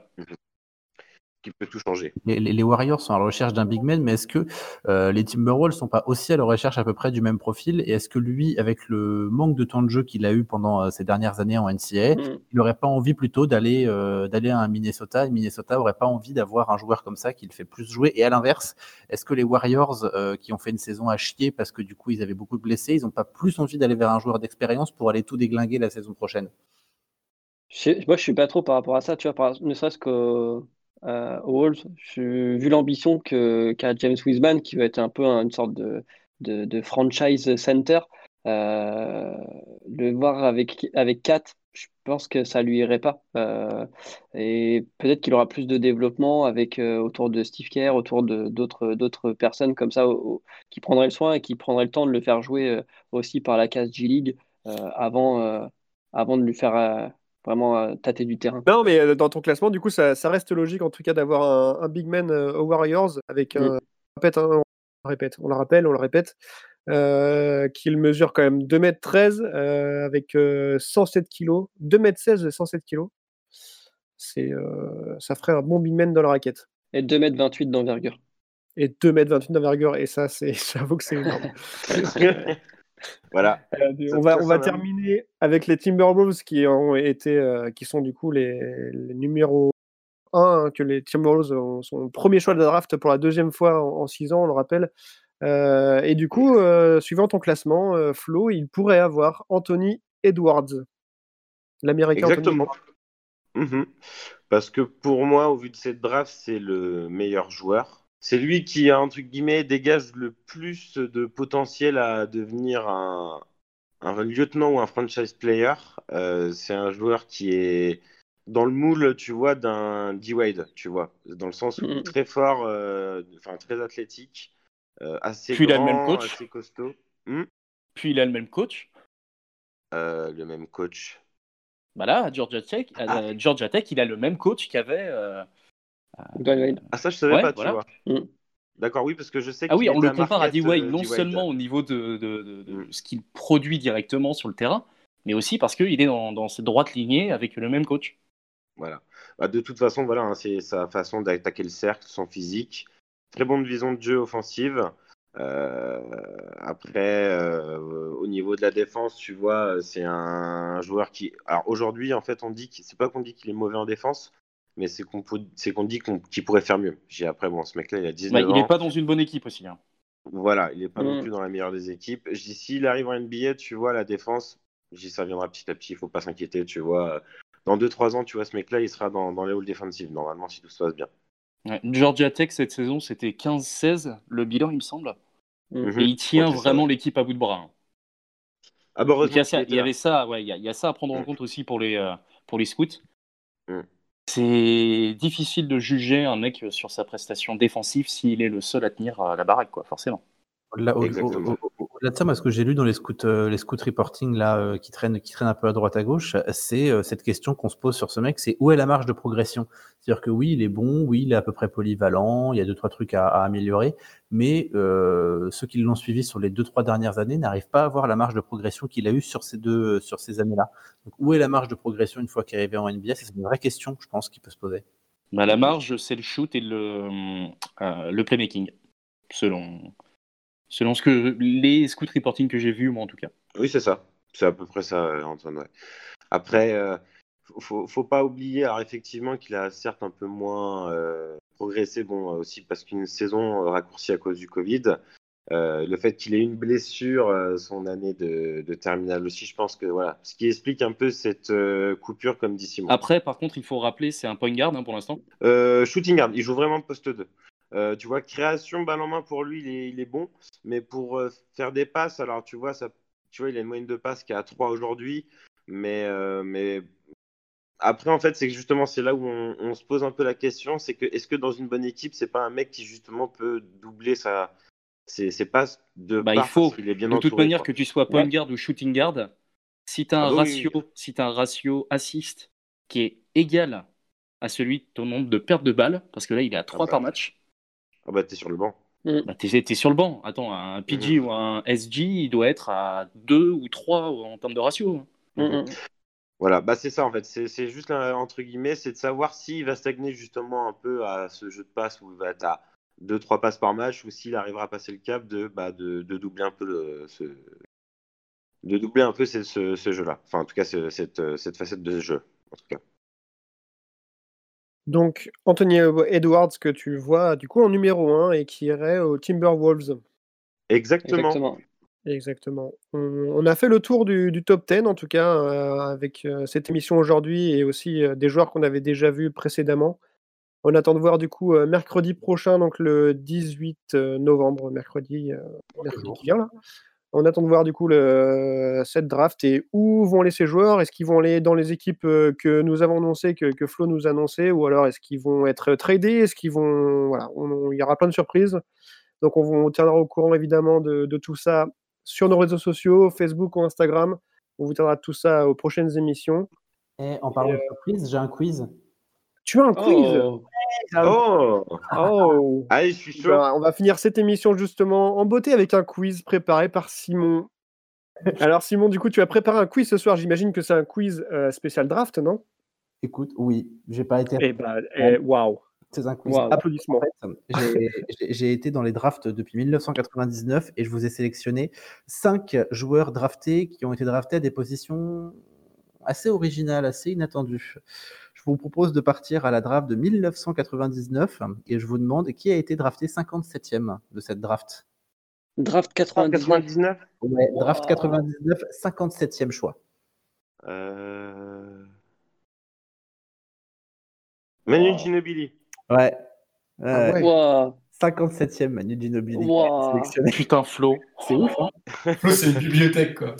Qui peut tout changer. Les, les- les Warriors sont à la recherche d'un big man, mais est-ce que euh, les Timberwolves sont pas aussi à la recherche à peu près du même profil? Et est-ce que lui, avec le manque de temps de jeu qu'il a eu pendant euh, ces dernières années en NCAA, Mm. il n'aurait pas envie plutôt d'aller euh, d'aller à un Minnesota? Et Minnesota aurait pas envie d'avoir un joueur comme ça qui le fait plus jouer? Et à l'inverse, est-ce que les Warriors, euh, qui ont fait une saison à chier parce que du coup ils avaient beaucoup de blessés, ils n'ont pas plus envie d'aller vers un joueur d'expérience pour aller tout déglinguer la saison prochaine? Je sais- moi, je suis pas trop par rapport à ça, tu vois, par- ne serait-ce qu'au euh, aux vu l'ambition qu'a James Wiseman, qui va être un peu un- une sorte de, franchise center, euh, le voir avec avec Kat, je pense que ça lui irait pas. Euh, et peut-être qu'il aura plus de développement avec euh, autour de Steve Kerr, autour d'autres personnes comme ça qui prendraient le soin et qui prendraient le temps de le faire jouer euh, aussi par la case G League avant avant de lui faire vraiment euh, tâter du terrain. Non, mais euh, dans ton classement, du coup, ça, ça reste logique en tout cas d'avoir un, un big man euh, aux Warriors avec un. Mm. répète, hein, on le répète, on le rappelle, on le répète, euh, qu'il mesure quand même 2m13 euh, avec euh, 107 kg, 2m16 et 107 kg. C'est, euh, ça ferait un bon big man dans la raquette. Et 2m28 d'envergure. Et 2m28 d'envergure, et ça, c'est, j'avoue que c'est énorme. voilà. Euh, on va, on va terminer avec les Timberwolves qui ont été, euh, qui sont du coup les, les numéros 1, hein, que les Timberwolves ont- sont premier choix de la draft pour la deuxième fois en 6 ans, on le rappelle. Euh, et du coup, suivant ton classement, Flo, il pourrait avoir Anthony Edwards, l'américain. Anthony Exactement. Edwards. Mhm. Parce que pour moi, au vu de cette draft, c'est le meilleur joueur. C'est lui qui, entre guillemets, dégage le plus de potentiel à devenir un, un lieutenant ou un franchise player. Euh, c'est un joueur qui est dans le moule, tu vois, d'un D-Wade, tu vois, dans le sens où Mhm. très fort, euh, enfin très athlétique, euh, assez Puis il a le grand, même coach. assez costaud. Hmm Puis il a le même coach. Le même coach. Bah là, à Georgia Tech, à Ah. Georgia Tech, il a le même coach qu'avait. Euh. Ah ça, je savais Ouais, pas, tu voilà. vois. Mm. D'accord, oui, parce que je sais Ah oui, on le compare à D-Wade, non D-Wade. seulement au niveau de, de- de- de Mm. ce qu'il produit directement sur le terrain, mais aussi parce qu'il est dans, dans cette droite lignée avec le même coach. Voilà. Bah, de toute façon, voilà, hein, c'est sa façon d'attaquer le cercle, son physique. Très bonne vision de jeu offensive. Euh, après, euh, au niveau de la défense, tu vois, c'est un joueur qui. Alors aujourd'hui, en fait, on dit que c'est pas qu'on dit qu'il est mauvais en défense, mais c'est qu'on dit qu'il pourrait faire mieux. J'ai après, bon, ce mec-là, il a 19 Ouais, il n'est pas dans une bonne équipe aussi. hein. Voilà, il n'est pas non Mm. plus dans la meilleure des équipes. J'y- S'il arrive en NBA, tu vois, la défense, j'y ça viendra petit à petit, il faut pas s'inquiéter, tu vois. Dans 2-3 ans, tu vois, ce mec-là, il sera dans, dans les halls défensifs, normalement, si tout se passe bien. Ouais, Georgia Tech, cette saison, c'était 15-16, le bilan, il me semble. Mhm. Et il tient Ouais, vraiment l'équipe à bout de bras. hein. Ah bah, il y, a ça, il y avait ça, ouais, il y a, il y a ça à prendre en Mm. compte aussi pour les, euh, pour les scouts. Mm. C'est difficile de juger un mec sur sa prestation défensive s'il est le seul à tenir euh, la baraque, quoi, forcément. Au- au- au-delà ce que j'ai lu dans les scouts, euh, les scouts reporting là, euh, qui traînent, qui un peu à droite à gauche, c'est euh, cette question qu'on se pose sur ce mec, c'est où est la marge de progression? C'est-à-dire que oui, il est bon, oui, il est à peu près polyvalent, il y a deux trois trucs à, améliorer, mais ceux qui l'ont suivi sur les deux trois dernières années n'arrivent pas à voir la marge de progression qu'il a eue sur ces deux sur ces années-là. Donc où est la marge de progression une fois qu'il est arrivé en NBA C'est une vraie question, je pense, qui peut se poser. Bah, la marge, c'est le shoot et le, le playmaking, selon, selon ce que les scout reporting que j'ai vus, moi en tout cas. Oui, c'est ça. C'est à peu près ça, euh, Antoine. Ouais. Après, euh, faut, faut pas oublier, alors effectivement, qu'il a certes un peu moins euh, progressé, bon, euh, aussi parce qu'une saison raccourcie à cause du Covid. Euh, le fait qu'il ait une blessure, son année de, de terminale aussi, je pense que voilà, ce qui explique un peu cette coupure, comme dit Simon. Après, par contre, il faut rappeler, c'est un point guard hein, pour l'instant. Shooting guard, il joue vraiment poste 2. Euh, tu vois, création, balle en main pour lui, il est, il est bon. Mais pour euh, faire des passes, alors tu vois, ça, tu vois, il a une moyenne de passes qui est à 3 aujourd'hui. Mais, euh, mais après, en fait, c'est que justement, c'est là où on, on se pose un peu la question c'est que est-ce que dans une bonne équipe, c'est pas un mec qui justement peut doubler sa, ses, ses passes de Bah, il part faut, qu'il est bien de toute manière, quoi. que tu sois point Ouais. guard ou shooting guard, si tu as un Ah bah oui, si t'as un ratio assist qui est égal à celui de ton nombre de pertes de balles, parce que là, il est à 3 bah. par match, Ah bah, t'es sur le banc. bah, t'es, t'es sur le banc. Attends, un PG ou un SG, il doit être à 2 ou 3 en termes de ratio. Mm, Voilà, bah c'est ça en fait. C'est c'est juste entre guillemets, c'est de savoir s'il va stagner justement un peu à ce jeu de passe où il va être à 2-3 passes par match ou s'il arrivera à passer le cap de, bah, de, de doubler un peu le, ce, de doubler un peu ce, ce, ce jeu-là. Enfin, en tout cas, ce- cette, cette facette de ce jeu. En tout cas. Donc, Anthony Edwards, que tu vois du coup en numéro 1 et qui irait aux Timberwolves. Exactement. Exactement. Exactement. On, on a fait le tour du, du top 10, en tout cas, euh, avec euh, cette émission aujourd'hui et aussi euh, des joueurs qu'on avait déjà vus précédemment. On attend de voir du coup euh, mercredi prochain, donc le 18 euh, novembre, mercredi, euh, mercredi qui vient là. On attend de voir du coup le, cette draft et où vont aller ces joueurs. Est-ce qu'ils vont aller dans les équipes euh, que nous avons annoncées, que, que Flo nous a annoncées, ou alors est-ce qu'ils vont être tradés? Est-ce qu'ils vont. Voilà, on- il y aura plein de surprises. Donc on, vous- on tiendra au courant évidemment de, de tout ça sur nos réseaux sociaux, Facebook ou Instagram. On vous tiendra tout ça aux prochaines émissions. Et en parlant de surprise, j'ai un quiz. Tu as un quiz? Oh. Oh Oh Allez, je suis chaud. Ben, On va finir cette émission justement en beauté avec un quiz préparé par Simon. Alors Simon, du coup, tu as préparé un quiz ce soir. J'imagine que c'est un quiz euh, spécial draft, non? Écoute, oui, j'ai pas été. Eh ben, eh, waouh C'est un quiz. Waouh. Applaudissements. En fait, j'ai été dans les drafts depuis 1999 et je vous ai sélectionné cinq joueurs draftés qui ont été draftés à des positions assez originales, assez inattendues. Je vous propose de partir à la draft de 1999 et je vous demande qui a été drafté 57e de cette draft. Draft 99. 99 Ouais, draft 99, 57e choix. Euh... Manu Ginobili. Ouais. Ah ouais. Ouah. 57e Manu Ginobili. Sélectionné. Putain, Flo. C'est ouf, hein Flo, c'est une bibliothèque, quoi.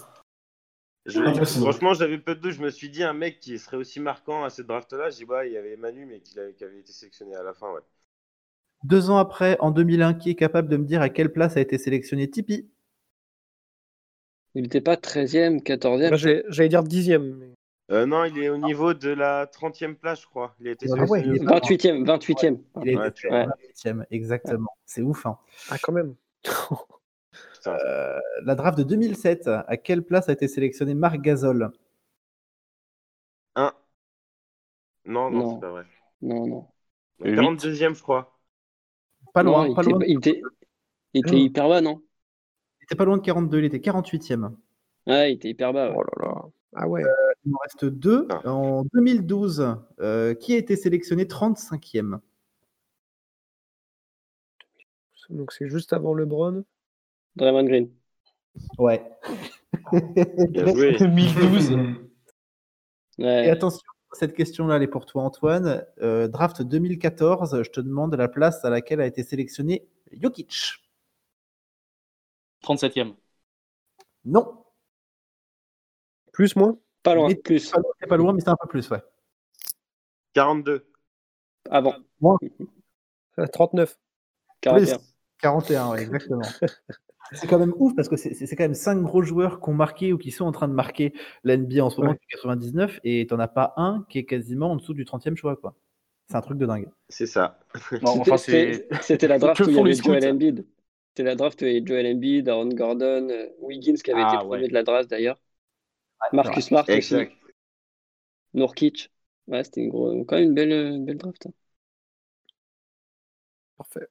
Je- franchement, j'avais peu de doute. Je me suis dit, un mec qui serait aussi marquant à cette draft-là, j'ai dit, ouais, il y avait Manu, mais qui avait, qui avait été sélectionné à la fin, ouais. Deux ans après, en 2001, qui est capable de me dire à quelle place a été sélectionné Tipeee? Il n'était pas 13e, 14e. Moi, j'ai- J'allais dire dixième. mais- Euh, non, il est au niveau de la 30e place, je crois. Il a été Ah ouais, sélectionné. il est 28e, 28e. Il Ouais, vois. 28e, exactement. C'est ouf. hein. Ah, quand même. Euh, la draft de 2007, à quelle place a été sélectionné Marc Gasol? Un. Non, non, Non. c'est pas vrai. Non, non. Donc, 42e, je crois. Pas Non, loin, il pas était, loin. il était, il était Non. hyper bas, non? Il était pas loin de 42, il était 48e. Ouais, il était hyper bas. ouais. Oh là là. Ah ouais. Il en reste deux. Ah. En 2012, euh, qui a été sélectionné 35e Donc c'est juste avant LeBron. Draymond Green. Ouais. Bien joué. 2012. Et attention, cette question-là, elle est pour toi, Antoine. Euh, draft 2014, je te demande la place à laquelle a été sélectionné Jokic. 37e. Non, Plus, moins? Pas loin, Mais- plus. pas loin, c'est pas loin, mais c'est un peu plus, ouais. 42. Avant. Euh, 39. 41. 41, ouais, exactement. C'est quand même ouf parce que c'est quand même cinq gros joueurs qui ont marqué ou qui sont en train de marquer la NBA en ce moment Ouais. depuis 99 et t'en as pas un qui est quasiment en dessous du 30e choix quoi. C'est un truc de dingue. C'est ça. Enfin, C'était- la draft où il y avait Joel Embiid. C'était la draft où il y avait Joel Embiid, Aaron Gordon, euh, Wiggins qui avait Ah, été premier ouais. de la draft d'ailleurs. c'est Marcus Smart aussi. Nurkic. Ouais, c'était une, gros- quand même une belle, une belle draft. hein. Parfait.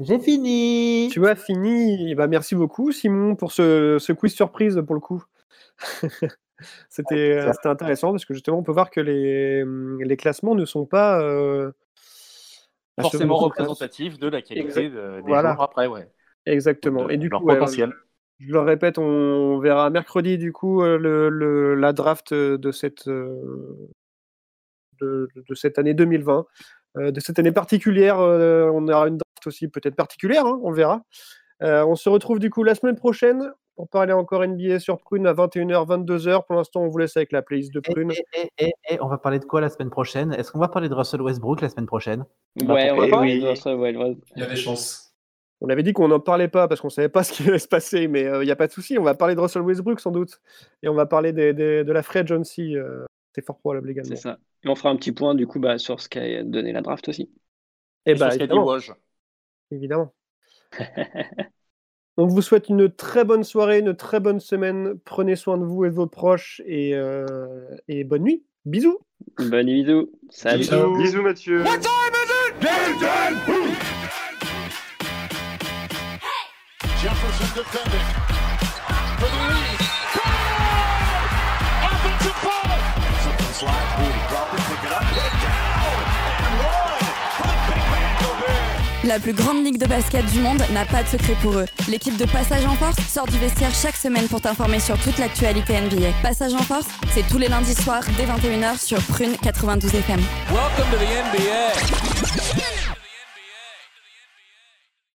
J'ai fini. Tu vois, fini. Bah, merci beaucoup, Simon, pour ce, ce quiz surprise pour le coup. C'était euh, c'était intéressant parce que justement, on peut voir que les, hum, les classements ne sont pas euh, Forcément selon- représentatif de la qualité Exact. de- des Voilà. joueurs après, ouais. Exactement. De Et du leur coup, ouais, potentiel. je le répète, on verra mercredi du coup euh, le, le- la draft de cette, euh, de, de cette année 2020. Euh, de cette année particulière, euh, on aura une draft aussi peut-être particulière, hein, on verra. Euh, on se retrouve du coup la semaine prochaine pour parler encore NBA sur Prune à 21h, 22h. Pour l'instant, on vous laisse avec la playlist de Prune. Et, et- et on va parler de quoi la semaine prochaine? Est-ce qu'on va parler de Russell Westbrook la semaine prochaine? Ouais, on va parler oui. de Russell, ouais. Il y a des chances. On avait dit qu'on n'en parlait pas parce qu'on savait pas ce qui allait se passer, mais il n'y a pas de souci. On va parler de Russell Westbrook sans doute. Et on va parler des- des- de la Free Agency. euh, c'est fort probable également. C'est ça. Et on fera un petit point du coup bah, sur ce qu'a donné la draft aussi. Et Et sur bah, ce qu'a dit évidemment. Woj. Évidemment. Donc, je vous souhaite une très bonne soirée, une très bonne semaine. Prenez soin de vous et de vos proches et, euh, et bonne nuit. Bisous. Bonne nuit, bisous. Salut. Ciao. Bisous Mathieu. Game time! Jefferson defending for the lead. Offensive foul. Something slide through. Crawford La plus grande ligue de basket du monde n'a pas de secret pour eux. L'équipe de Passage en Force sort du vestiaire chaque semaine pour t'informer sur toute l'actualité NBA. Passage en Force, c'est tous les lundis soirs dès 21h sur Prune 92 FM. Welcome to.